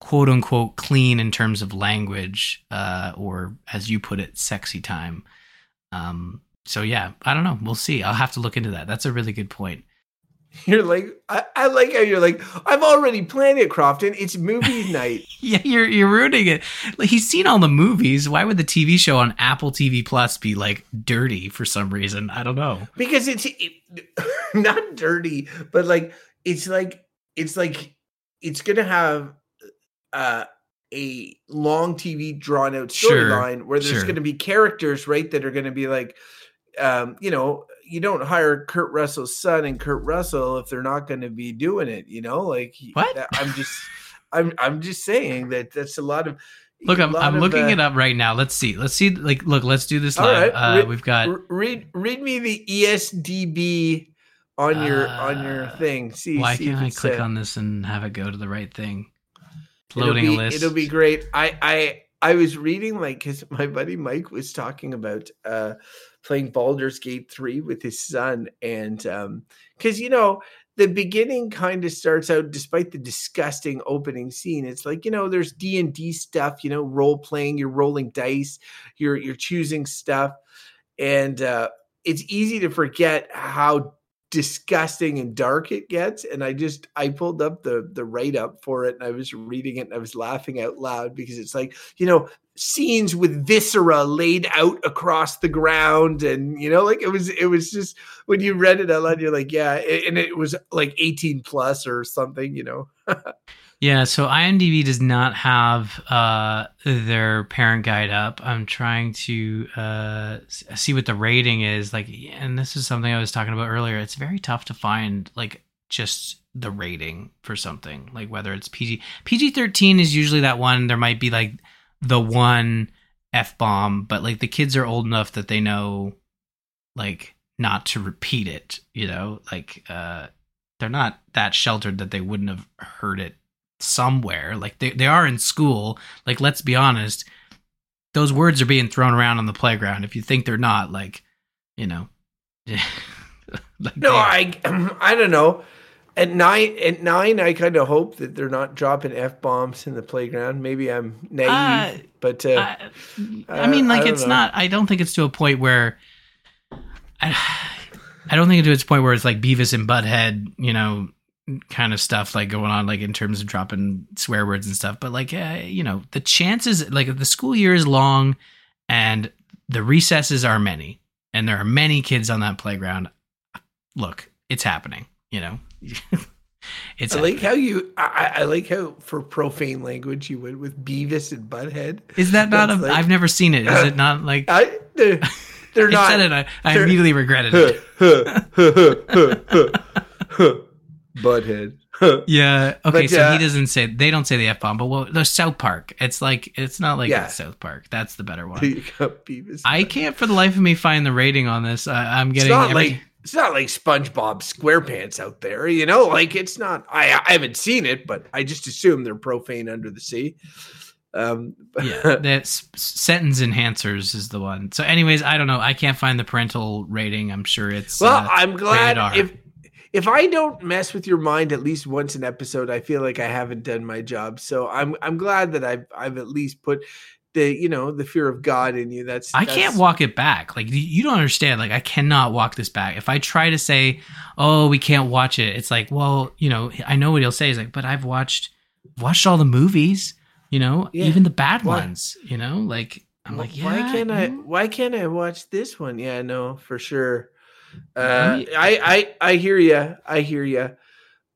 quote unquote clean in terms of language uh or as you put it sexy time um so yeah i don't know we'll see i'll have to look into that that's a really good point you're like I, I like how you're like I've already planned it, Crofton. It's movie night. yeah you're you're ruining it like he's seen all the movies why would the tv show on apple tv plus be like dirty for some reason i don't know because it's it, not dirty, but like it's like it's like it's gonna have uh, a long TV drawn out Sure, storyline where there's sure. gonna be characters right that are gonna be like, um, you know, you don't hire Kurt Russell's son and Kurt Russell if they're not gonna be doing it. You know, like he- What? that- I'm just, I'm I'm just saying that that's a lot of. look i'm, I'm looking uh, it up right now let's see let's see like look let's do this live right, uh, re- we've got read read me the ESDB on your on your Uh, thing. See, why see can't i click uh, on this and have it go to the right thing loading be, a list It'll be great. I I I was reading like because my buddy Mike was talking about uh playing Baldur's Gate three with his son, and um because you know the beginning kind of starts out despite the disgusting opening scene it's like you know there's d&d stuff you know role playing you're rolling dice you're you're choosing stuff and uh it's easy to forget how disgusting and dark it gets and i just i pulled up the the write up for it and i was reading it and i was laughing out loud because it's like you know scenes with viscera laid out across the ground and you know like it was it was just when you read it out loud you're like yeah and it was like 18 plus or something you know Yeah, so IMDb does not have uh, their parent guide up. I'm trying to uh, see what the rating is. Like, and this is something I was talking about earlier. It's very tough to find like just the rating for something like whether it's PG PG thirteen is usually that one. There might be like the one f bomb, but like the kids are old enough that they know like not to repeat it. You know, like uh, they're not that sheltered that they wouldn't have heard it somewhere. Like they they are in school. Like let's be honest, those words are being thrown around on the playground. If you think they're not, like you know. like No. I I don't know. At nine, at nine, I kind of hope that they're not dropping f bombs in the playground. Maybe I'm naive, Uh, but uh, I, I mean, like don't it's know. not. I don't think it's to a point where. I, I don't think it's to a point where it's like Beavis and Butthead, you know, kind of stuff like going on, like in terms of dropping swear words and stuff. But like, uh, you know, the chances, like, the school year is long, and the recesses are many, and there are many kids on that playground. Look, it's happening. You know, it's I like how you. I, I like how for profane language you went with Beavis and Butthead. Is that not? A, like- I've never seen it. Is it not like? I they're, they're not. said it. I, I immediately regretted it. Butthead. Yeah. Okay. But, so uh, he doesn't say they don't say the f bomb, but well, the South Park. It's like it's not like Yeah. it's South Park. That's the better one. You got Beavis. I can't for the life of me find the rating on this. I, I'm it's getting not every- like it's not like SpongeBob SquarePants out there, you know. Like it's not. I I haven't seen it, but I just assume they're profane under the sea. Um, yeah. The s- sentence enhancers is the one. So, anyways, I don't know. I can't find the parental rating. I'm sure it's well, uh, I'm glad if if I don't mess with your mind at least once an episode, I feel like I haven't done my job. So I'm I'm glad that I've I've at least put the you know the fear of God in you. That's I that's- can't walk it back. Like you- don't understand. Like I cannot walk this back. If I try to say, "Oh, we can't watch it," it's like, well, you know, I know what he'll say. He's like, but I've watched watched all the movies. You know, Yeah. even the bad Why- ones. You know, like I'm like, yeah. why can't I? Why can't I watch this one? Yeah, no, for sure. Uh, I I I hear you. I hear you.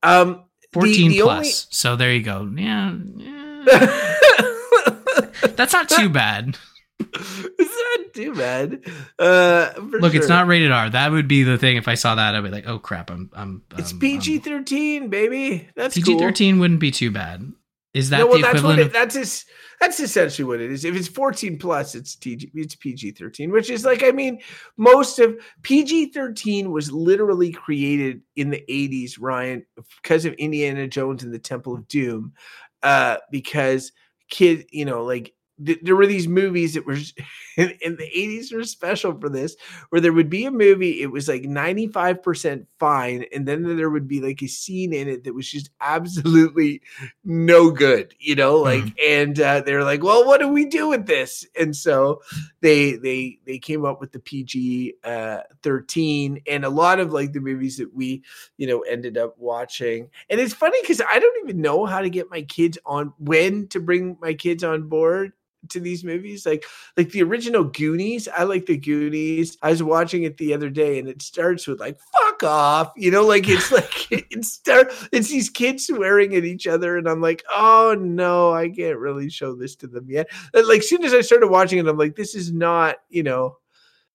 Um, 14 the plus. So there you go. Yeah, yeah. that's not too bad. it's not too bad. Uh, Look, it's not rated R. That would be the thing. If I saw that, I'd be like, oh crap, I'm, I'm. It's um, PG thirteen, baby. That's PG cool. thirteen wouldn't be too bad. Is that no, well, the that's what it, of? that's is that's essentially what it is. If it's 14 plus, it's TG, it's PG 13, which is like I mean, most of PG 13 was literally created in the 80s, Ryan, because of Indiana Jones and the Temple of Doom, uh, because kid, you know, like there were these movies that were in, in the 80s were special for this where there would be a movie it was like 95% fine and then there would be like a scene in it that was just absolutely no good you know like and uh, they're like well what do we do with this? And so they they they came up with the pg uh 13 and a lot of like the movies that we you know ended up watching and it's funny because i don't even know how to get my kids on when to bring my kids on board to these movies like like the original goonies i like the goonies. I was watching it the other day and it starts with like fuck off you know like it's like it start it's these kids swearing at each other and i'm like oh no i can't really show this to them yet. And, like soon as i started watching it i'm like this is not you know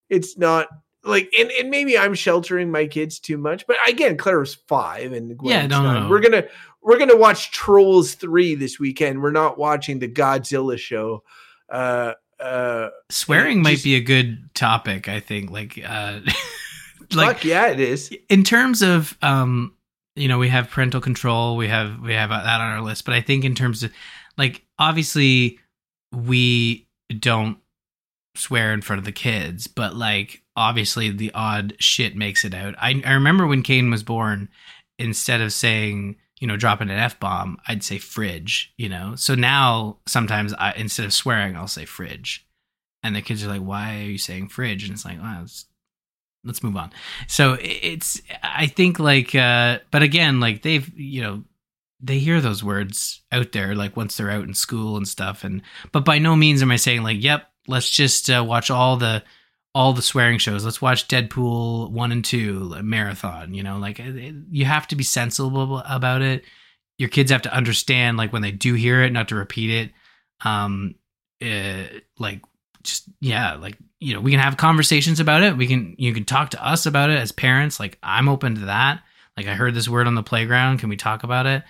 it's not like and, and maybe i'm sheltering my kids too much but again claire's five and Yeah, no, no, no. we're gonna we're gonna watch trolls 3 this weekend we're not watching the godzilla show uh uh Swearing might just- be a good topic. I think. Like, uh, like fuck yeah it is in terms of um you know we have parental control we have we have that on our list but i think in terms of like obviously we don't swear in front of the kids but like obviously the odd shit makes it out. I, I remember when kane was born instead of saying you know dropping an f-bomb i'd say fridge you know? So now sometimes i instead of swearing i'll say fridge. And the kids are like why are you saying fridge? And it's like wow it's let's move on. So it's i think like uh but again like they've you know they hear those words out there like once they're out in school and stuff. And but by no means am i saying like yep let's just uh, watch all the all the swearing shows let's watch deadpool 1 and 2 marathon you know like you have to be sensible about it your kids have to understand like when they do hear it not to repeat it um uh, like just yeah like you know we can have conversations about it we can you can talk to us about it as parents like i'm open to that Like I heard this word on the playground. Can we talk about it?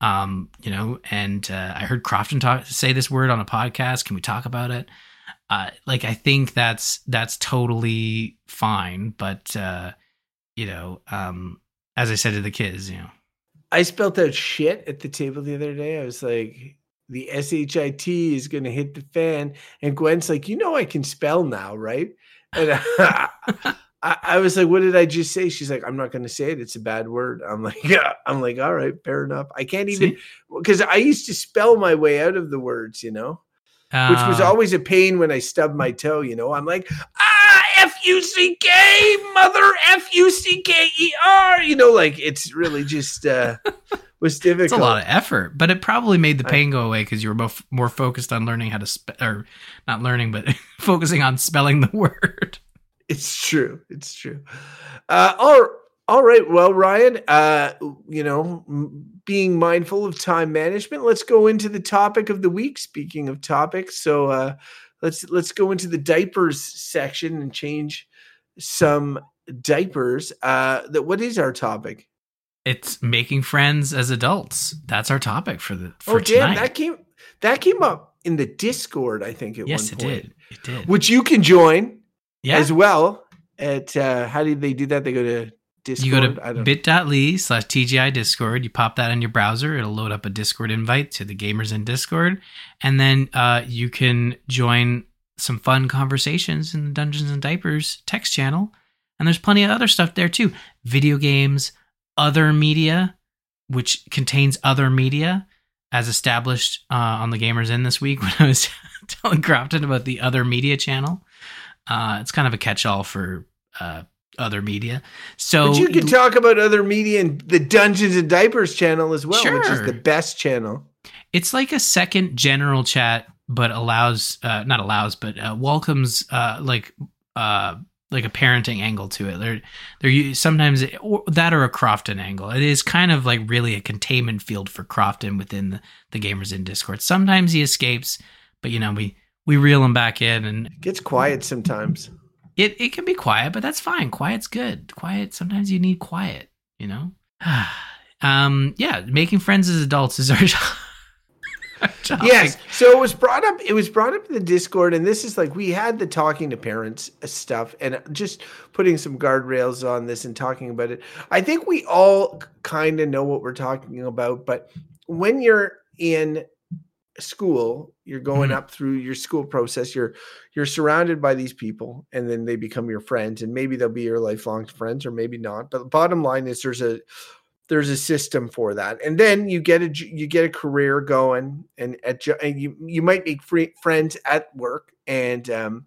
Um, you know, and uh, I heard Crofton talk say this word on a podcast. Can we talk about it? Uh, like I think that's that's totally fine, but uh, you know, um, as I said to the kids, you know, I spelt out shit at the table the other day. I was like, the shit is going to hit the fan, and Gwen's like, you know, I can spell now, right? And I, I, I was like, what did I just say? She's like, I'm not going to say it. It's a bad word. I'm like, yeah. I'm like, all right, fair enough. I can't even because I used to spell my way out of the words, you know, which was Uh, always a pain when I stubbed my toe. You know, I'm like, ah, f u c k, mother, f u c k e r. You know, like it's really just uh was difficult. It's a lot of effort, but it probably made the pain go away because you were both more focused on learning how to spell, or not learning, but focusing on spelling the word. It's true. It's true. Uh, all, all right. Well, Ryan, uh, you know, being mindful of time management, let's go into the topic of the week. Speaking of topics, so uh, let's let's go into the diapers section and change some diapers. Uh, that what is our topic? It's making friends as adults. That's our topic for the for oh, damn, tonight. that came that came up in the Discord. I think at yes, one it point, did. It did. which you can join yeah. as well. At uh, how do they do that? They go to Discord. you go to bit.ly slash TGI Discord. You pop that in your browser. It'll load up a Discord invite to the Gamers Inn Discord. And then uh, you can join some fun conversations in the Dungeons and Diapers text channel. And there's plenty of other stuff there too video games, other media, which contains other media as established uh, on the Gamers Inn this week when I was telling Crofton about the other media channel. Uh, it's kind of a catch all for uh, other media. So But you can talk about other media and the Dungeons and Diapers channel as well, which is the best channel. it's like a second general chat but allows uh not allows but uh, welcomes uh like uh like a parenting angle to it they're they're sometimes or that or a crofton angle it is kind of like really a containment field for crofton within the, the gamers inn discord sometimes he escapes but you know we we reel him back in and It gets quiet sometimes. It, it can be quiet but that's fine quiet's good quiet sometimes you need quiet you know um yeah making friends as adults is our, topic. Yes. So it was brought up. It was brought up in the Discord, and this is like we had the talking to parents stuff, and just putting some guardrails on this and talking about it. I think we all kind of know what we're talking about, but when you're in school, you're going Mhm. up through your school process. You're you're surrounded by these people, and then they become your friends, and maybe they'll be your lifelong friends, or maybe not. But the bottom line is, there's a there's a system for that and then you get a you get a career going and at and you you might make free friends at work and um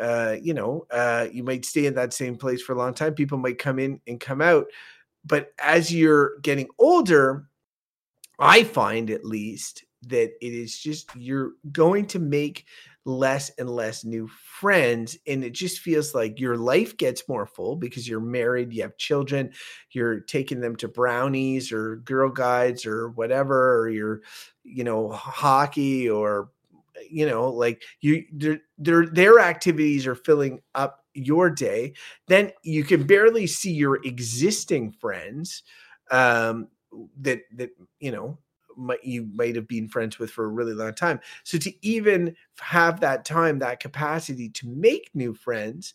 uh you know uh you might stay in that same place for a long time people might come in and come out but as you're getting older i find at least that it is just you're going to make less and less new friends and it just feels like your life gets more full because you're married you have children you're taking them to brownies or girl guides or whatever or you're you know hockey or you know like you their their their activities are filling up your day. Then you can barely see your existing friends um that that you know might you might have been friends with for a really long time. So to even have that time that capacity to make new friends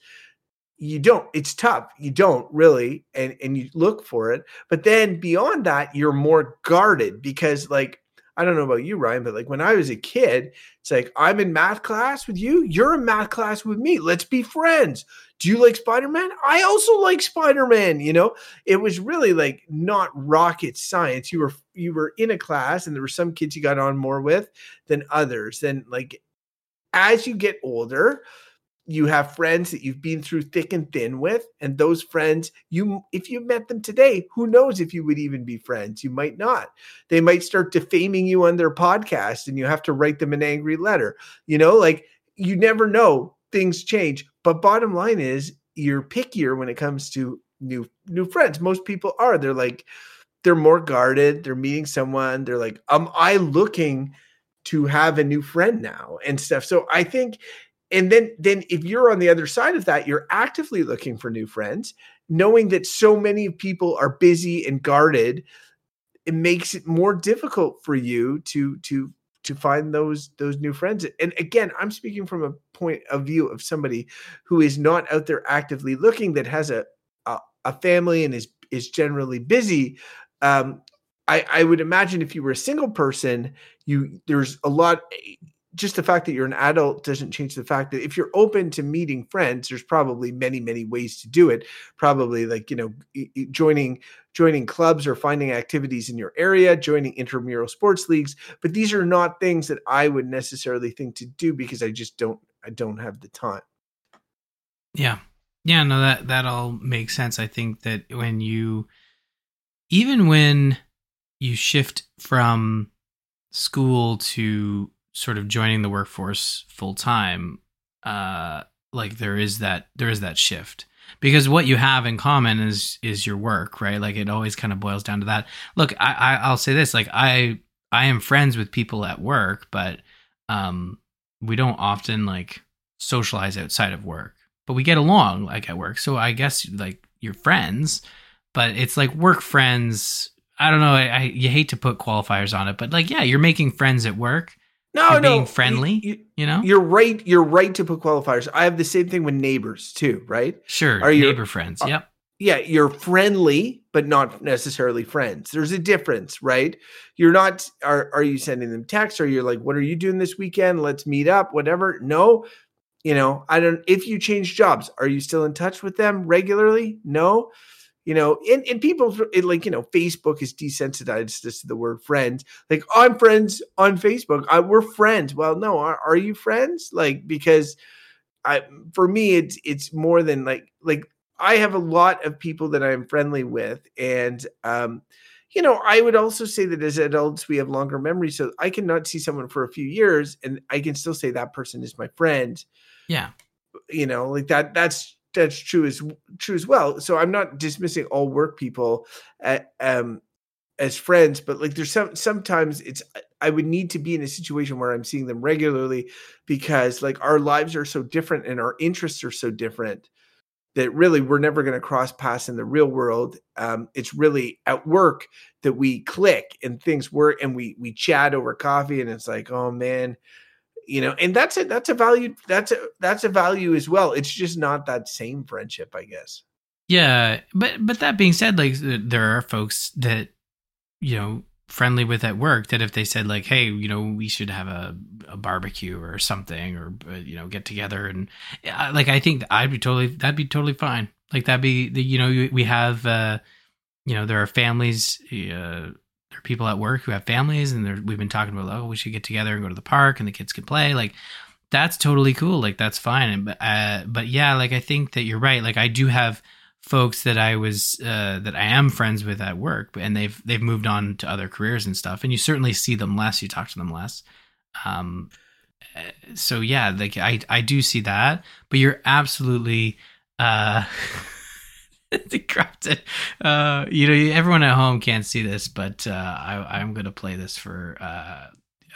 you don't it's tough. You don't really and and you look for it. But then beyond that you're more guarded because like i don't know about you ryan but like when i was a kid it's like i'm in math class with you you're in math class with me. Let's be friends. Do you like spider-man? I also like spider-man you know? It was really like not rocket science. You were you were in a class and there were some kids you got on more with than others. Then like as you get older you have friends that you've been through thick and thin with and those friends you if you met them today who knows if you would even be friends? You might not. They might start defaming you on their podcast and you have to write them an angry letter. You know like you never know. Things change. But bottom line is you're pickier when it comes to new new friends. Most people are. They're like they're more guarded they're meeting someone they're like am i looking to have a new friend now and stuff so i think and then then if you're on the other side of that you're actively looking for new friends knowing that so many people are busy and guarded, it makes it more difficult for you to to to find those those new friends. And again, I'm speaking from a point of view of somebody who is not out there actively looking that has a a, a family and is is generally busy. Um, I, I would imagine if you were a single person, you there's a lot just the fact that you're an adult doesn't change the fact that if you're open to meeting friends there's probably many many ways to do it. Probably like you know joining joining clubs or finding activities in your area joining intramural sports leagues. But these are not things that i would necessarily think to do because i just don't i don't have the time. Yeah. Yeah no that that all makes sense. I think that when you even when you shift from school to sort of joining the workforce full time, uh, like there is that there is that shift because what you have in common is is your work, right? Like it always kind of boils down to that. Look, I, I I'll say this: like I I am friends with people at work, but um, we don't often like socialize outside of work, but we get along like at work. So I guess like you're friends, but it's like work friends. I don't know. I, I you hate to put qualifiers on it, but like yeah, you're making friends at work, no, You're no, being friendly, You, you know? you're right. You're right to put qualifiers. I have the same thing with neighbors too, right? Sure, Are you- neighbor friends. are- Yep. Yeah, you're friendly, but not necessarily friends. There's a difference, right? You're not. Are Are you sending them texts? Or you're like, what are you doing this weekend? Let's meet up. Whatever. No, you know, I don't. If you change jobs, are you still in touch with them regularly? No. You know, and, and people it, like, you know, Facebook is desensitized us to the word friends. Like, I'm friends on Facebook. I, we're friends. Well, no, are, are you friends? Like, because I, for me, it's it's more than like like I have a lot of people that I'm friendly with, and um, you know, I would also say that as adults we have longer memories, so I cannot see someone for a few years, and I can still say that person is my friend Yeah. you know like that that's that's true as true as well. So i'm not dismissing all work people uh, um as friends but like there's some sometimes it's i would need to be in a situation where i'm seeing them regularly because like our lives are so different and our interests are so different that really we're never going to cross paths in the real world. Um it's really at work that we click and things work and we we chat over coffee and it's like oh man you know and that's a that's a value that's a that's a value as well it's just not that same friendship i guess Yeah, but but that being said, like there are folks that you know friendly with at work that if they said like, hey, you know, we should have a, a barbecue or something, or uh, you know, get together and like I think I'd be totally that'd be totally fine. Like that'd be the you know we have uh you know there are families uh there are people at work who have families and we've been talking about oh we should get together and go to the park and the kids can play like that's totally cool like that's fine but uh but yeah like I think that you're right like I do have folks that I was uh, that I am friends with at work, and they've they've moved on to other careers and stuff. And you certainly see them less, you talk to them less. Um, uh, so yeah, like I I do see that, but you're absolutely uh. Uh, you know, everyone at home can't see this, but uh, I I'm gonna play this for uh,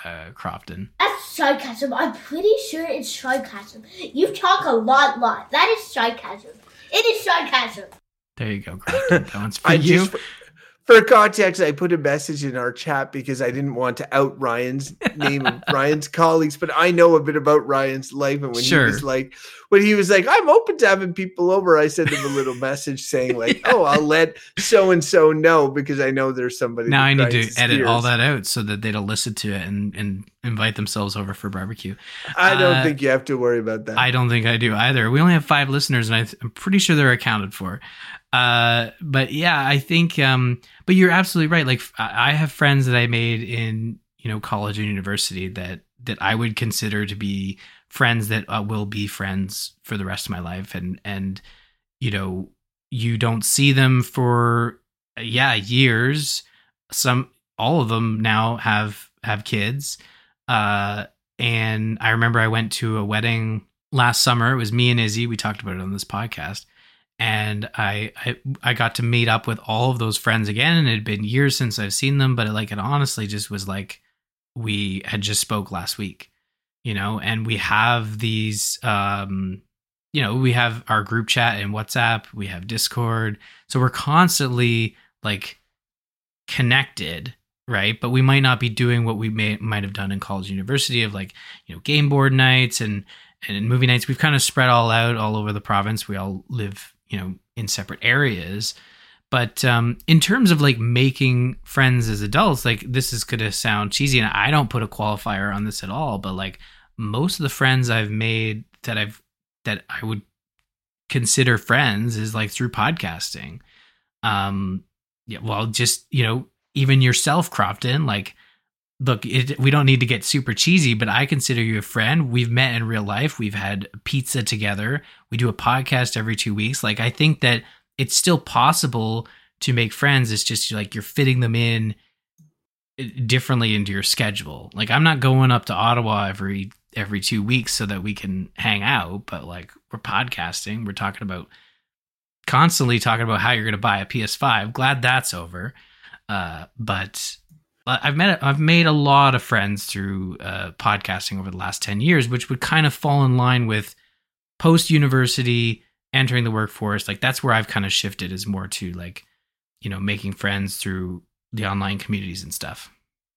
uh, Crofton. That's sarcasm. I'm pretty sure it's sarcasm. You talk a lot, lot. That is sarcasm. It is sarcasm. There you go, Crofton. That one's for i you. just for, context i put a message in our chat because i didn't want to out ryan's name of ryan's colleagues but i know a bit about ryan's life and when Sure. he was like when he was like i'm open to having people over i sent him a little message saying like oh i'll let so and so know because i know there's somebody now I need to edit all that out so that they don't listen to it and, and invite themselves over for barbecue. i don't Uh, think you have to worry about that I don't think I do either. We only have five listeners, and I I'm pretty sure they're accounted for. Uh, but yeah, I think. Um, but you're absolutely right. Like I have friends that I made in you know college and university that that I would consider to be friends that uh, will be friends for the rest of my life, and and you know you don't see them for yeah years. Some all of them now have have kids. Uh, and I remember I went to a wedding last summer. It was me and Izzy. We talked about it on this podcast. And I, I I got to meet up with all of those friends again, and it had been years since I've seen them, but it, like it honestly just was like we had just spoke last week, you know. And we have these um you know, we have our group chat in WhatsApp, we have Discord. So we're constantly like connected, right? But we might not be doing what we may might have done in college university of like, you know, game board nights and and movie nights. We've kind of spread all out all over the province. We all live, you know, in separate areas. But um, in terms of like making friends as adults, like this is gonna sound cheesy, and I don't put a qualifier on this at all. But like most of the friends I've made that I've that I would consider friends is like through podcasting. Um, yeah, well, just you know, even yourself, Crofton, like look, it, we don't need to get super cheesy, but I consider you a friend. We've met in real life. We've had pizza together. We do a podcast every two weeks. Like, I think that it's still possible to make friends. It's just like you're fitting them in eh, differently into your schedule. Like, I'm not going up to Ottawa every every two weeks so that we can hang out, but like we're podcasting. We're talking about constantly talking about how you're going to buy a PS5. Glad that's over. Uh, but I've met I've made a lot of friends through uh, podcasting over the last ten years, which would kind of fall in line with post university entering the workforce. Like that's where I've kind of shifted is more to like you know making friends through the online communities and stuff.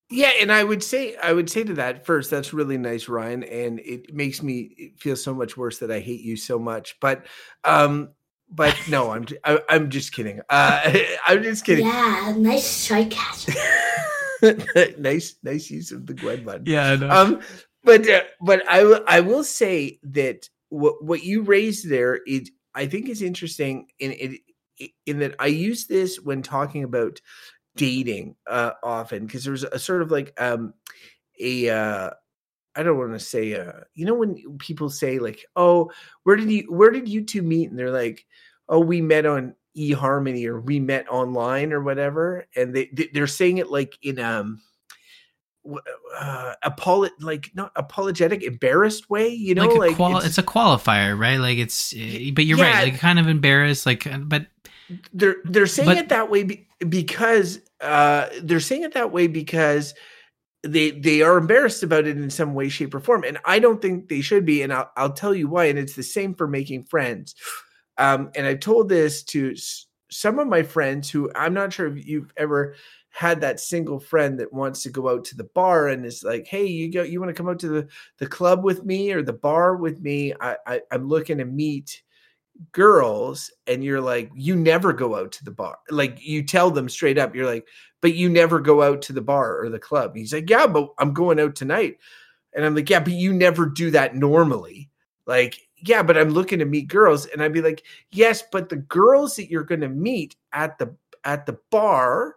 Yeah, and I would say I would say to that first, that's really nice, Ryan, and it makes me feel so much worse that I hate you so much. But um but no, I'm I, am i am just kidding. Uh I'm just kidding. Yeah, nice sarcasm. nice, nice use of the Gwen button. Yeah, Um, but uh, but I will I will say that what what you raised there, it I think is interesting in it in that I use this when talking about dating uh, often because there's a sort of like um a uh I don't want to say uh you know when people say like oh where did you where did you two meet and they're like oh we met on eHarmony or we met online or whatever and they they're saying it like in um uh, apolo- like not apologetic embarrassed way you know like, like, quali- it's, it's, a qualifier right like it's eh, but you're Yeah. right like kind of embarrassed like uh, but they're they're saying But- it that way be, because uh they're saying it that way because they they are embarrassed about it in some way shape or form and i don't think they should be and i'll, I'll tell you why and it's the same for making friends um and i've told this to some of my friends who i'm not sure if you've ever had that single friend that wants to go out to the bar and is like hey you go you want to come out to the the club with me or the bar with me? I, I i'm looking to meet girls and you're like you never go out to the bar. Like you tell them straight up you're like but you never go out to the bar or the club. He's like yeah but i'm going out tonight. And i'm like yeah but you never do that normally like yeah but i'm looking to meet girls and i'd be like yes but the girls that you're going to meet at the at the bar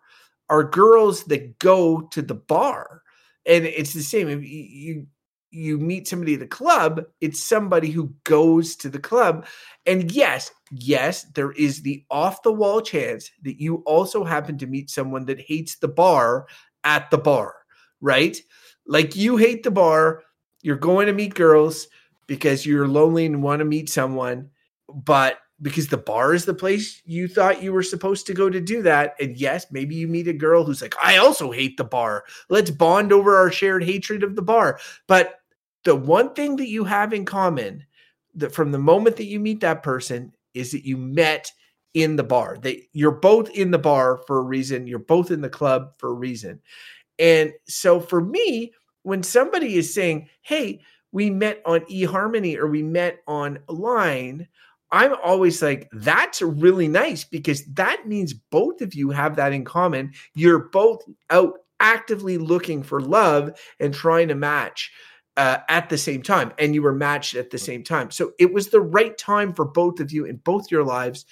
are girls that go to the bar and it's the same if you you, meet somebody at the club it's somebody who goes to the club and yes, yes, there is the off the wall chance that you also happen to meet someone that hates the bar at the bar, right? Like you hate the bar, you're going to meet girls because you're lonely and want to meet someone, but because the bar is the place you thought you were supposed to go to do that. And yes, maybe you meet a girl who's like, I also hate the bar. Let's bond over our shared hatred of the bar. But the one thing that you have in common that from the moment that you meet that person is that you met in the bar. They you're both in the bar for a reason. You're both in the club for a reason. And so for me, when somebody is saying, "Hey, we met on eHarmony or we met online," I'm always like, "That's really nice because that means both of you have that in common. You're both out actively looking for love and trying to match." uh, at the same time, and you were matched at the same time. So it was the right time for both of you in both your lives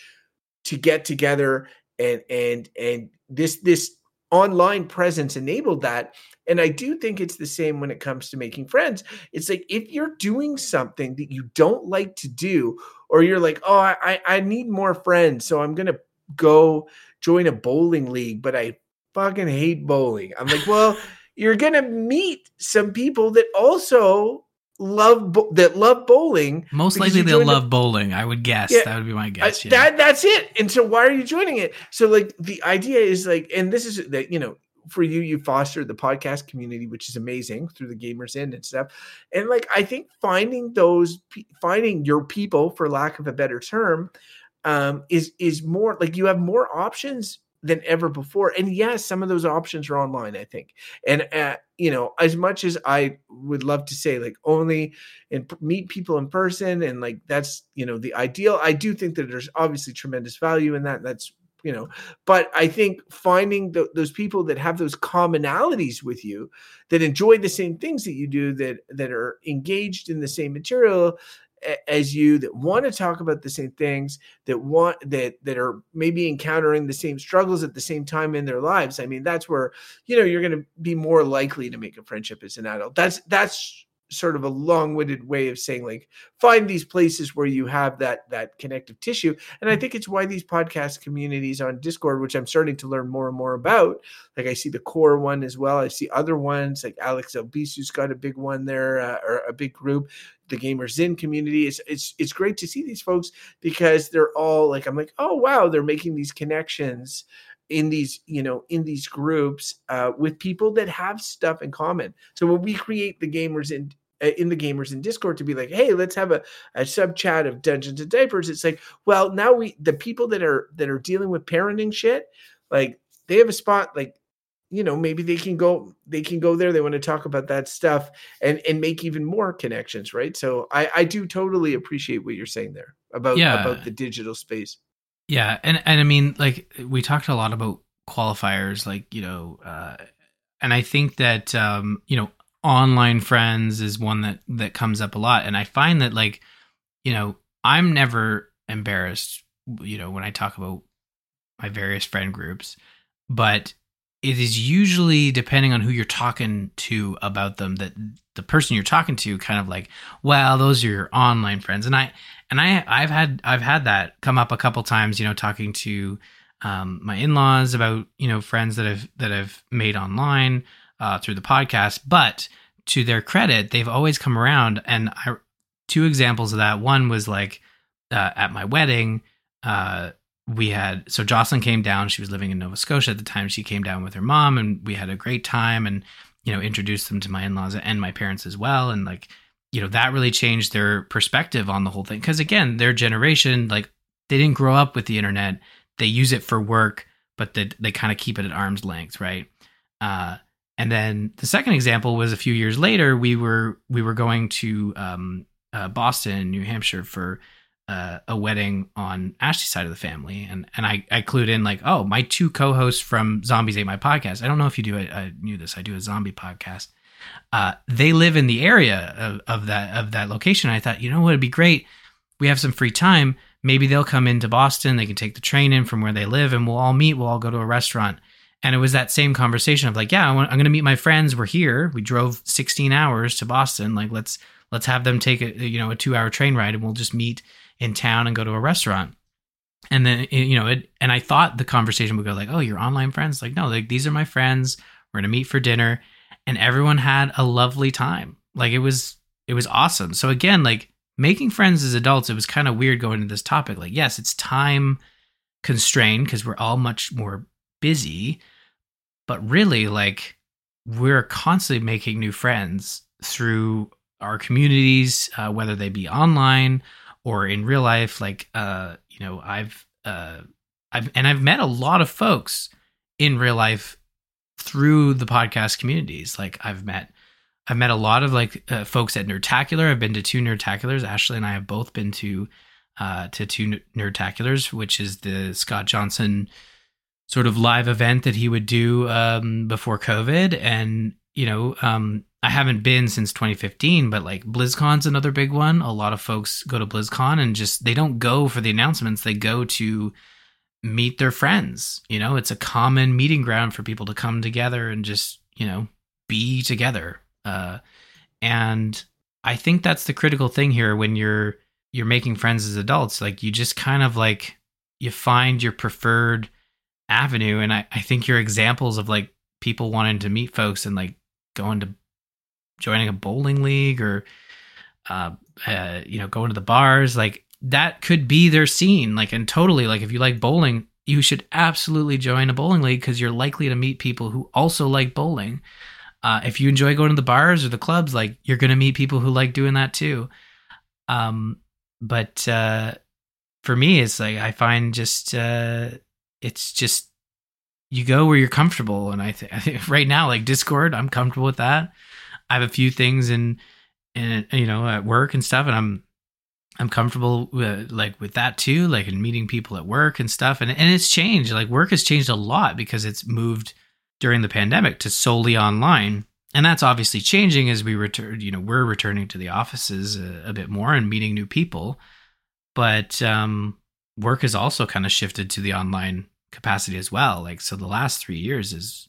to get together, and and and this this online presence enabled that. And I do think it's the same when it comes to making friends. It's like if you're doing something that you don't like to do, or you're like, oh, I I need more friends, so I'm gonna go join a bowling league, but I fucking hate bowling. I'm like, well you're gonna meet some people that also love bo- that love bowling. most likely they'll love bowling i would guess Yeah, that would be my I- guess yeah. That that's it. And so why are you joining it? So like the idea is like, and this is that you know, for you, you foster the podcast community, which is amazing through the Gamers Inn and stuff. And like, I think finding those, finding your people, for lack of a better term, um, is is more like you have more options than ever before. And yes, some of those options are online, I think. And uh, you know, as much as I would love to say like only and meet people in person and like that's, you know, the ideal, I do think that there's obviously tremendous value in that. That's you know but i think finding th- those people that have those commonalities with you that enjoy the same things that you do that that are engaged in the same material as you that want to talk about the same things that want that that are maybe encountering the same struggles at the same time in their lives. I mean that's where you know you're going to be more likely to make a friendship as an adult. That's that's sort of a long-winded way of saying like find these places where you have that that connective tissue. And i think it's why these podcast communities on discord which i'm starting to learn more and more about like i see the core one as well. I see other ones like alex albisu's got a big one there uh, or a big group the gamers inn community. It's it's it's great to see these folks because they're all like i'm like oh wow they're making these connections in these you know in these groups uh, with people that have stuff in common. So when we create the gamers inn uh, in the gamers inn discord to be like hey let's have a, a sub chat of dungeons and diapers it's like well now we the people that are that are dealing with parenting shit like they have a spot like you know maybe they can go they can go there they want to talk about that stuff and and make even more connections right? So i i do totally appreciate what you're saying there about Yeah. about the digital space Yeah, and and I mean, like we talked a lot about qualifiers, like you know, uh, and I think that um, you know, online friends is one that that comes up a lot, and I find that like, you know, I'm never embarrassed, you know, when I talk about my various friend groups, but it is usually depending on who you're talking to about them that the person you're talking to kind of like well those are your online friends. And i and i i've had i've had that come up a couple times you know talking to um, my in-laws about you know friends that i've that i've made online uh, through the podcast. But to their credit they've always come around. And i two examples of that one was like uh, at my wedding uh, we had so Jocelyn came down. She was living in Nova Scotia at the time. She came down with her mom, and we had a great time, and you know introduced them to my in laws and my parents as well. And like you know that really changed their perspective on the whole thing because again, their generation like they didn't grow up with the internet. They use it for work, but they they kind of keep it at arm's length, right? Uh, and then the second example was a few years later. We were we were going to um, uh, Boston, New Hampshire for uh, a wedding on Ashley's side of the family, and and I I clued in like, oh, my two co-hosts from Zombies Ate My Podcast. I don't know if you do. I, I knew this. I do a zombie podcast. Uh, they live in the area of, of that of that location. I thought, you know what, it'd be great. We have some free time. Maybe they'll come into Boston. They can take the train in from where they live, and we'll all meet. We'll all go to a restaurant. And it was that same conversation of like, yeah, I'm going to meet my friends. We're here. We drove 16 hours to Boston. Like, let's let's have them take a you know a two hour train ride, and we'll just meet in town and go to a restaurant. And then you know, it, and I thought the conversation would go like, "Oh, your online friends?" Like, no, like these are my friends. We're gonna meet for dinner, and everyone had a lovely time. Like it was, it was awesome. So again, like making friends as adults, it was kind of weird going into this topic. Like, yes, it's time constrained because we're all much more busy, but really, like we're constantly making new friends through our communities, uh, whether they be online or in real life like uh you know i've uh i've and i've met a lot of folks in real life through the podcast communities. Like i've met i've met a lot of like uh, folks at nerdtacular. I've been to two nerdtaculars. Ashley and i have both been to uh to two nerdtaculars which is the scott johnson sort of live event that he would do um before covid. And you know um I haven't been since 2015, but like BlizzCon's another big one. A lot of folks go to BlizzCon and just they don't go for the announcements. They go to meet their friends. You know, it's a common meeting ground for people to come together and just, you know, be together. Uh and I think that's the critical thing here when you're you're making friends as adults. Like you just kind of like you find your preferred avenue. And I, I think your examples of like people wanting to meet folks and like going to joining a bowling league or uh, uh, you know going to the bars like that could be their scene like and totally like if you like bowling you should absolutely join a bowling league because you're likely to meet people who also like bowling. Uh, if you enjoy going to the bars or the clubs, like you're going to meet people who like doing that too. Um, but uh, for me, it's like I find just uh, it's just you go where you're comfortable, and I, th- I think right now, like Discord, I'm comfortable with that. I have a few things in, in you know, at work and stuff, and I'm I'm comfortable with like with that too, like in meeting people at work and stuff. And and it's changed. Like work has changed a lot because it's moved during the pandemic to solely online. And that's obviously changing as we return, you know, we're returning to the offices a, a bit more and meeting new people. But um work has also kind of shifted to the online capacity as well. Like so the last 3 years has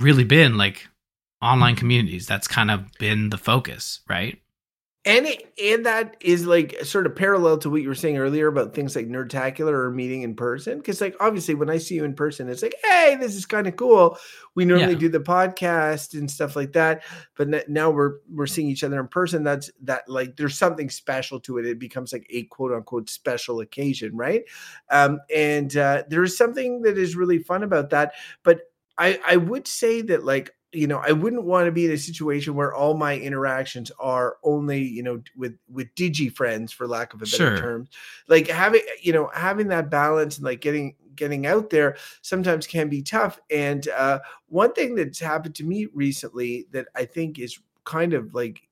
really been like online communities. That's kind of been the focus, right? and it, and that is like sort of parallel to what you were saying earlier about things like nerdtacular or meeting in person because like obviously when i see you in person it's like hey this is kind of cool we normally Yeah. do the podcast and stuff like that but now we're we're seeing each other in person that's that like there's something special to it it becomes like a quote unquote special occasion right um and uh there's something that is really fun about that but i i would say that like you know i wouldn't want to be in a situation where all my interactions are only you know with with digi friends for lack of a better Sure. term like having you know having that balance and like getting getting out there sometimes can be tough and uh one thing that's happened to me recently that i think is kind of like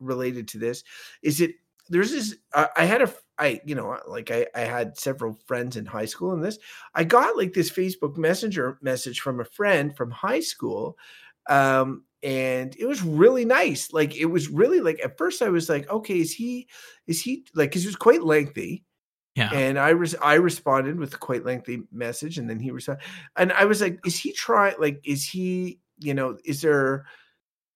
related to this is it there's this uh, i had a i you know like I, I had several friends in high school and this i got like this facebook messenger message from a friend from high school um and it was really nice like it was really like at first i was like okay is he is he like because it was quite lengthy Yeah. and I res- I responded with a quite lengthy message, and then he responded, and I was like, "Is he trying? Like, is he? You know, is there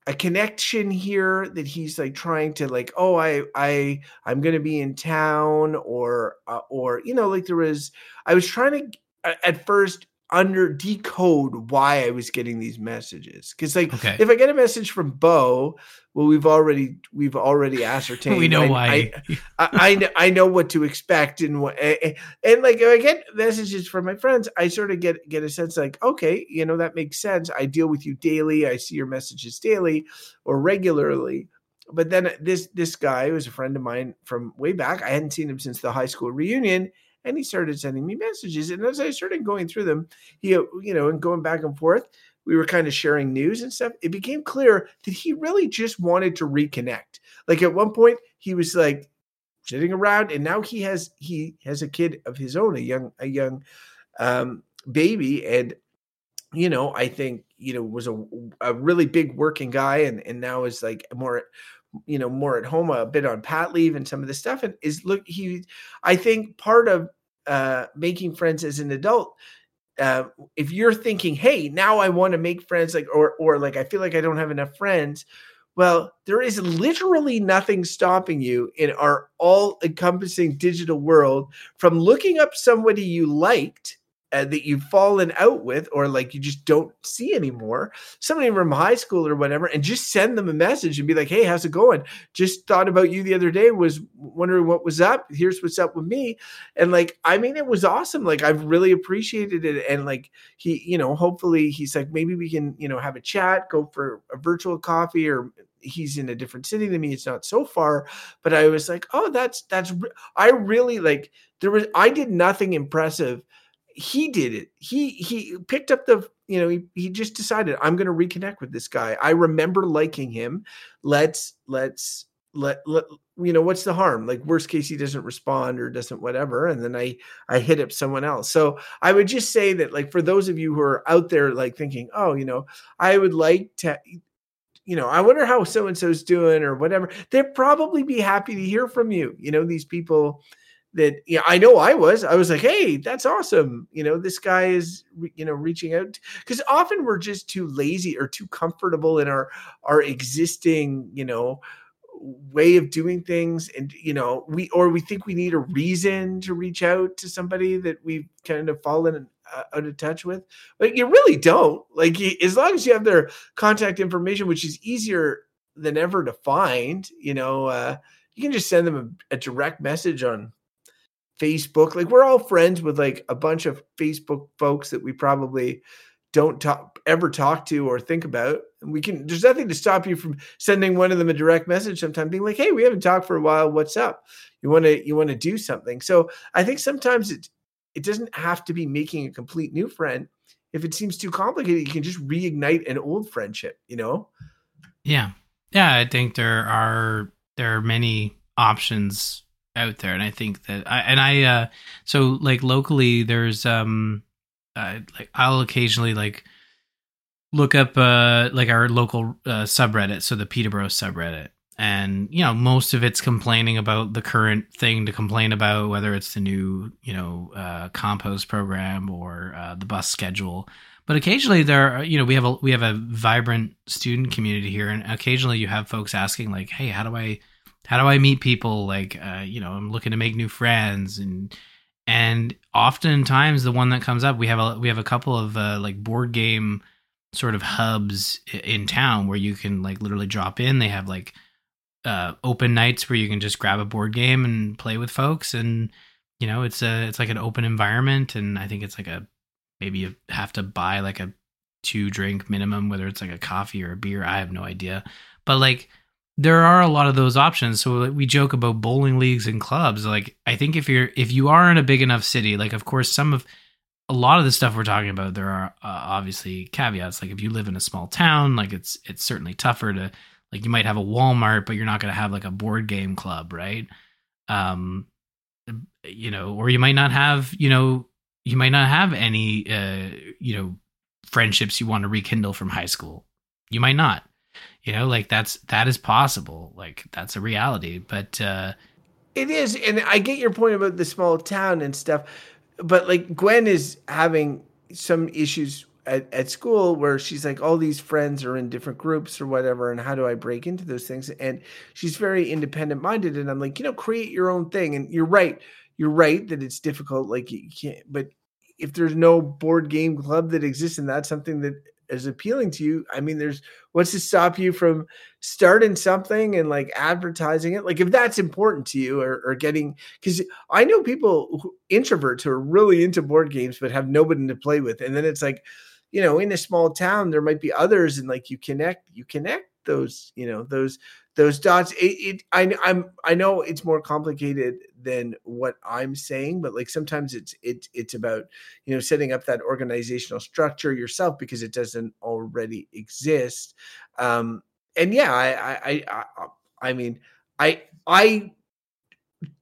a connection here that he's like trying to like? Oh, I I I'm gonna be in town, or uh, or you know, like there was. I was trying to at first under decode why I was getting these messages because like Okay. if I get a message from Bo, well, we've already we've already ascertained. we know I- why. I, I, I I know what to expect and what and, and like if I get messages from my friends, I sort of get get a sense like okay, you know that makes sense. I deal with you daily. I see your messages daily or regularly. But then this this guy was a friend of mine from way back. I hadn't seen him since the high school reunion, and he started sending me messages. And as I started going through them, he you know and going back and forth, we were kind of sharing news and stuff. It became clear that he really just wanted to reconnect. Like at one point, he was like sitting around and now he has he has a kid of his own a young a young um baby and you know i think you know was a, a really big working guy and and now is like more you know more at home a bit on pat leave and some of this stuff and is look he i think part of uh making friends as an adult uh, if you're thinking, "Hey, now I want to make friends," like, or or like, I feel like I don't have enough friends. Well, there is literally nothing stopping you in our all-encompassing digital world from looking up somebody you liked uh, that you've fallen out with, or like you just don't see anymore, somebody from high school or whatever, and just send them a message and be like, "Hey, how's it going? Just thought about you the other day. Was wondering what was up. Here's what's up with me." And like, I mean, it was awesome. Like, I've really appreciated it, and like he you know hopefully he's like maybe we can you know have a chat go for a virtual coffee or he's in a different city than me it's not so far but i was like oh that's that's i really like there was i did nothing impressive he did it he he picked up the you know he, he just decided i'm going to reconnect with this guy i remember liking him let's let's let, let you know what's the harm like worst case he doesn't respond or doesn't whatever and then i i hit up someone else so I would just say that, like, for those of you who are out there, like, thinking, oh, you know, I would like to, you know, I wonder how so and so's doing or whatever. They'd probably be happy to hear from you. You know, these people that, yeah, I know I was. I was like, hey, that's awesome. You know, this guy is, you know, reaching out because often we're just too lazy or too comfortable in our our existing, you know, way of doing things and you know we or we think we need a reason to reach out to somebody that we've kind of fallen uh, out of touch with but you really don't like you, as long as you have their contact information which is easier than ever to find you know uh you can just send them a, a direct message on Facebook. Like we're all friends with like a bunch of Facebook folks that we probably don't talk ever talk to or think about. And we can there's nothing to stop you from sending one of them a direct message sometime being like, "Hey, we haven't talked for a while. What's up? You want to you want to do something?" So, I think sometimes it it doesn't have to be making a complete new friend. If it seems too complicated, you can just reignite an old friendship, you know? Yeah. Yeah, I think there are there are many options out there and I think that I and I uh so like locally there's um uh, like I'll occasionally like look up uh like our local uh, subreddit so the Peterborough subreddit and you know most of it's complaining about the current thing to complain about whether it's the new you know uh, compost program or uh, the bus schedule but occasionally there are you know we have a we have a vibrant student community here and occasionally you have folks asking like hey how do i how do i meet people? Like uh, you know i'm looking to make new friends and and oftentimes the one that comes up we have a we have a couple of uh, like board game sort of hubs in town where you can like literally drop in. They have like uh, open nights where you can just grab a board game and play with folks and you know it's a it's like an open environment and i think it's like a maybe you have to buy like a two drink minimum whether it's like a coffee or a beer i have no idea. But like there are a lot of those options so we joke about bowling leagues and clubs like i think if you're if you are in a big enough city like of course some of a lot of the stuff we're talking about there are uh, obviously caveats like if you live in a small town like it's it's certainly tougher to like you might have a Walmart, but you're not going to have like a board game club, right? Um, you know, or you might not have, you know, you might not have any, uh, you know, friendships you want to rekindle from high school. You might not, you know, like that's that is possible. Like that's a reality, but uh, It is, and I get your point about the small town and stuff, but like Gwen is having some issues at, at school where she's like, all these friends are in different groups or whatever, and how do I break into those things? And she's very independent minded, and I'm like, you know, create your own thing. And you're right, you're right that it's difficult. Like you can't, but if there's no board game club that exists, and that's something that is appealing to you, I mean, there's what's to stop you from starting something and like advertising it? Like if that's important to you or, or getting because i know people who, introverts who are really into board games but have nobody to play with and then it's like you know in a small town there might be others and like you connect you connect those you know those those dots. It, it I, i'm i know it's more complicated than what i'm saying but like sometimes it's it's it's about you know setting up that organizational structure yourself because it doesn't already exist um and yeah i i i i, mean i i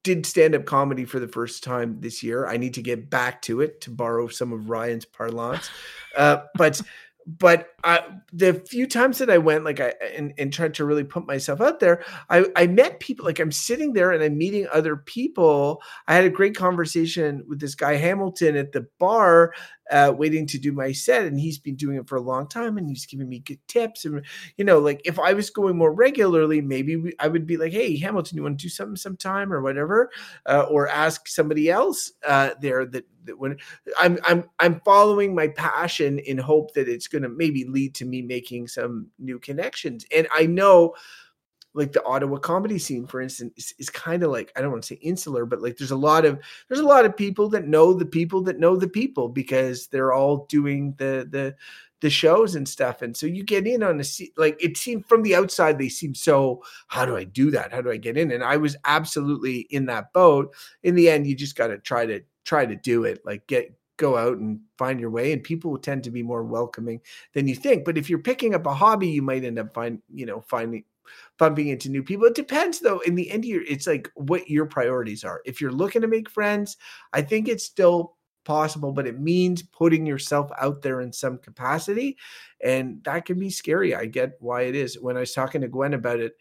did stand up comedy for the first time this year. I need to get back to it to borrow some of Ryan's parlance. Uh, but but the few times that I went, like I and, and tried to really put myself out there, I, I met people. Like I'm sitting there and I'm meeting other people. I had a great conversation with this guy Hamilton at the bar, uh, waiting to do my set, and he's been doing it for a long time, and he's giving me good tips. And you know, like if I was going more regularly, maybe we, I would be like, "Hey, Hamilton, you want to do something sometime or whatever," uh, or ask somebody else uh, there that that when I'm I'm I'm following my passion in hope that it's going to maybe lead to me making some new connections. And I know like the Ottawa comedy scene, for instance, is, is kind of like I don't want to say insular, but like there's a lot of there's a lot of people that know the people that know the people because they're all doing the the the shows and stuff. And so you get in on a se- like it seemed from the outside they seem so how do I do that? How do I get in? And I was absolutely in that boat. In the end, you just got to try to try to do it. Like get go out and find your way and people will tend to be more welcoming than you think. But if you're picking up a hobby you might end up find you know finding bumping into new people. It depends though. In the end of it's like what your priorities are. If you're looking to make friends i think it's still possible but it means putting yourself out there in some capacity and that can be scary. I get why it is. When i was talking to gwen about it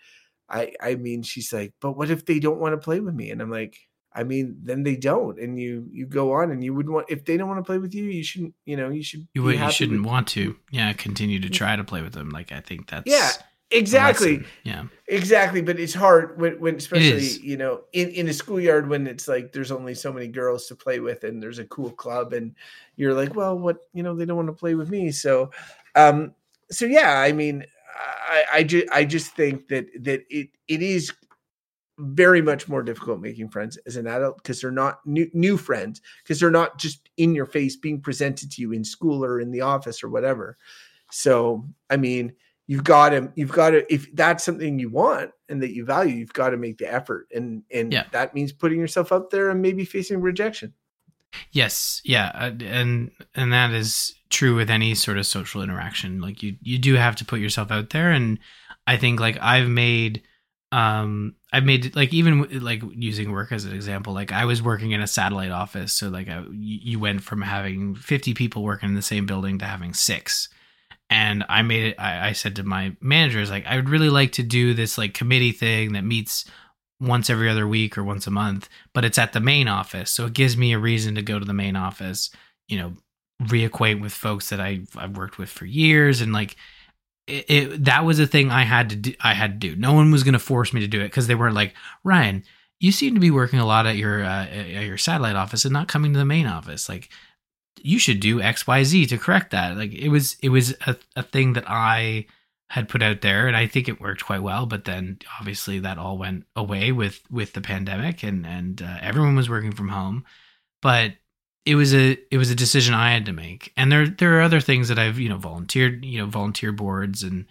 i i mean she's like but what if they don't want to play with me? And i'm like I mean, then they don't, and you you go on, and you wouldn't want if they don't want to play with you, you shouldn't. You know, you should. you would you shouldn't with- want to. Yeah, continue to try to play with them. Like I think that's Yeah, exactly. Yeah, exactly. But it's hard when when especially you know in in a schoolyard when it's like there's only so many girls to play with, and there's a cool club, and you're like, well, what you know, they don't want to play with me, so, um, so yeah, I mean, I I just I just think that that it it is very much more difficult making friends as an adult because they're not new, new friends because they're not just in your face being presented to you in school or in the office or whatever. So, I mean, you've got to you've got to if that's something you want and that you value, you've got to make the effort and and Yeah. that means putting yourself out there and maybe facing rejection. Yes, yeah, uh, and and that is true with any sort of social interaction. Like you you do have to put yourself out there and I think like I've made um I've made like even like using work as an example, like I was working in a satellite office, so like I, you went from having 50 people working in the same building to having 6. And I made it I, I said to my managers like I would really like to do this like committee thing that meets once every other week or once a month, but it's at the main office. So it gives me a reason to go to the main office, you know, reacquaint with folks that I I've worked with for years and like it, it that was a thing I had to do I had to do. No one was going to force me to do it cuz they weren't like, "Ryan, you seem to be working a lot at your uh, at your satellite office and not coming to the main office." Like you should do XYZ to correct that. Like it was it was a, a thing that I had put out there and I think it worked quite well but then obviously that all went away with with the pandemic and and uh, everyone was working from home but it was a it was a decision I had to make. And there there are other things that I've you know volunteered you know volunteer boards and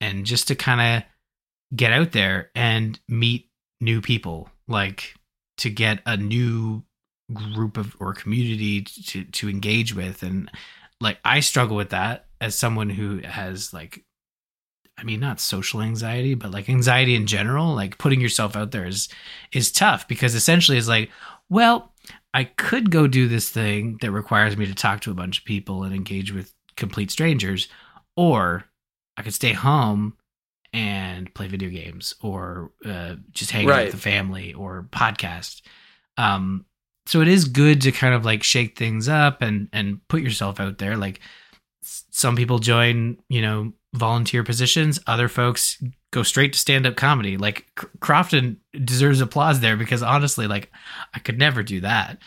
and just to kind of get out there and meet new people like to get a new group of or community to to engage with. And like I struggle with that as someone who has like I mean not social anxiety but like anxiety in general like putting yourself out there is is tough because essentially it's like well I could go do this thing that requires me to talk to a bunch of people and engage with complete strangers or I could stay home and play video games or uh, just hang out with the family or podcast. Um so it is good to kind of like shake things up and and put yourself out there. Like s- some people join you know volunteer positions other folks go straight to stand up comedy. Like crofton deserves applause there because honestly like i could never do that.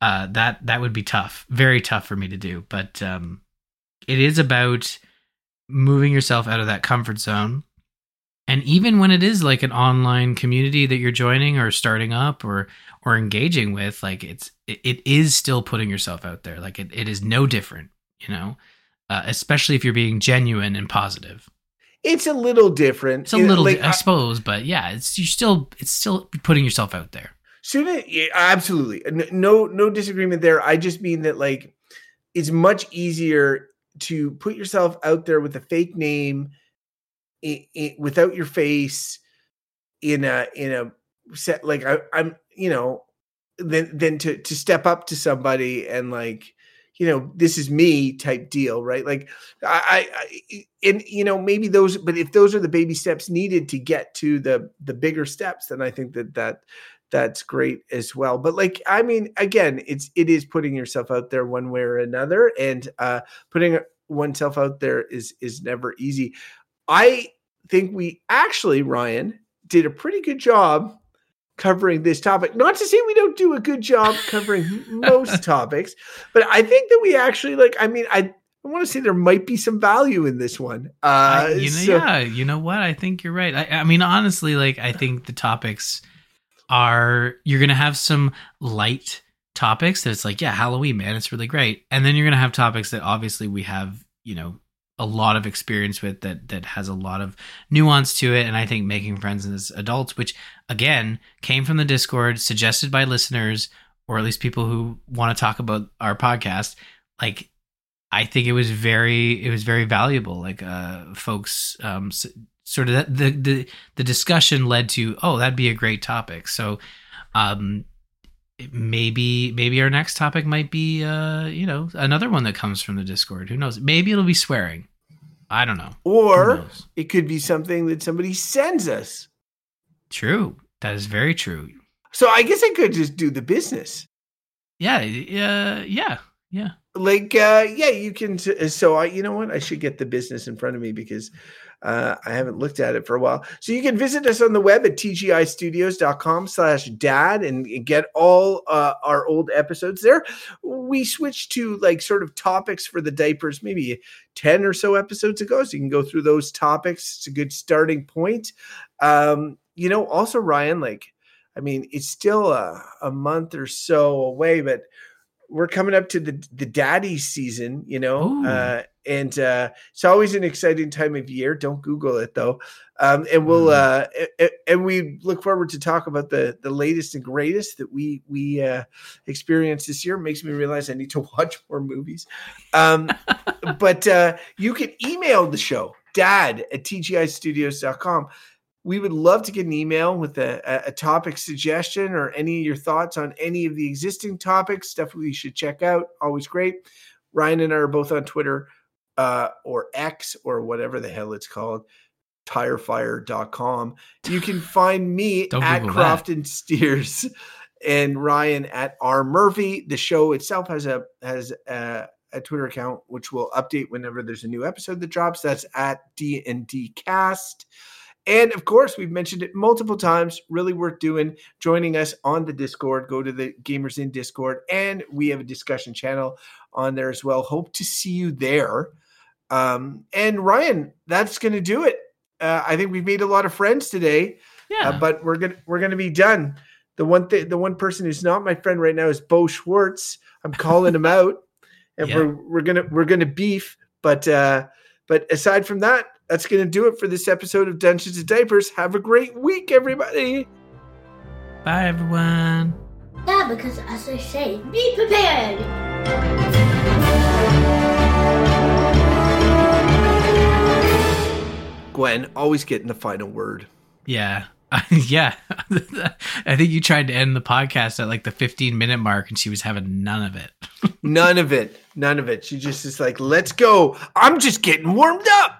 Uh that that would be tough very tough for me to do. But um it is about moving yourself out of that comfort zone. And even when it is like an online community that you're joining or starting up or or engaging with like it's it, it is still putting yourself out there. Like it, it is no different you know uh, especially if you're being genuine and positive It's a little different. it's a little like, i suppose but yeah it's you're still it's still putting yourself out there Soon, it- absolutely, no, no disagreement there. I just mean that like it's much easier to put yourself out there with a fake name, i i without your face, in a in a set like I, I'm, you know, than than to to step up to somebody and like you know this is me type deal right? Like I, I and you know maybe those but if those are the baby steps needed to get to the the bigger steps then i think that that that's great as well. But like i mean again it's it is putting yourself out there one way or another and uh putting oneself out there is is never easy. I think we actually ryan did a pretty good job covering this topic not to say we don't do a good job covering most topics but i think that we actually like i mean i I want to say there might be some value in this one. Uh, I- you know, so- yeah, you know what? I think you're right. I, I mean, honestly, like I think the topics are you're gonna have some light topics that it's like, yeah, Halloween, man, it's really great, and then you're gonna have topics that obviously we have, you know, a lot of experience with that that has a lot of nuance to it, and I think making friends as adults, which again came from the Discord, suggested by listeners or at least people who want to talk about our podcast, like I think it was very it was very valuable. Like uh, folks, um, sort of the the the discussion led to oh that'd be a great topic. So um, maybe maybe our next topic might be uh, you know another one that comes from the Discord. Who knows? Maybe it'll be swearing. I don't know. Or it could be something that somebody sends us. True. That is very true. So I guess I could just do the business. Yeah. Uh, yeah. Yeah. Like, uh, yeah, you can. So I, you know what? I should get the business in front of me because uh, I haven't looked at it for a while. So you can visit us on the web at tgistudios.com slash dad and get all uh, our old episodes there. We switched to like sort of topics for the diapers, maybe 10 or so episodes ago. So you can go through those topics. It's a good starting point. Um, you know, also Ryan, like I mean, it's still a, a month or so away, but we're coming up to the the daddy season, you know, uh, and uh, it's always an exciting time of year. Don't Google it though, um, and we'll Mm. uh, and we look forward to talk about the the latest and greatest that we we uh, experienced this year. Makes me realize I need to watch more movies. Um, but uh, you can email the show dad at tgistudios.com we would love to get an email with a, a- a topic suggestion or any of your thoughts on any of the existing topics stuff we should check out always great ryan and i are both on twitter uh, or x or whatever the hell it's called tirefire.com you can find me at that. crofton steers and ryan at r murphy the show itself has a has a, a twitter account which will update whenever there's a new episode that drops that's at d&d cast and of course, we've mentioned it multiple times. Really worth doing. Joining us on the Discord. Go to the Gamers Inn Discord, and we have a discussion channel on there as well. Hope to see you there. Um, and Ryan, that's going to do it. Uh, I think we've made a lot of friends today, Yeah. uh, but we're gonna we're gonna be done. The one thing, the one person who's not my friend right now is Bo Schwartz. I'm calling him out, and Yeah. we're we're gonna we're gonna beef. But uh, but aside from that, that's going to do it for this episode of Dungeons and Diapers. Have a great week, everybody. Bye, everyone. Yeah, because as I say, be prepared. Gwen, always getting the final word. Yeah. yeah. I think you tried to end the podcast at like the 15 minute mark and she was having none of it. None of it. None of it. She just is like, let's go. I'm just getting warmed up.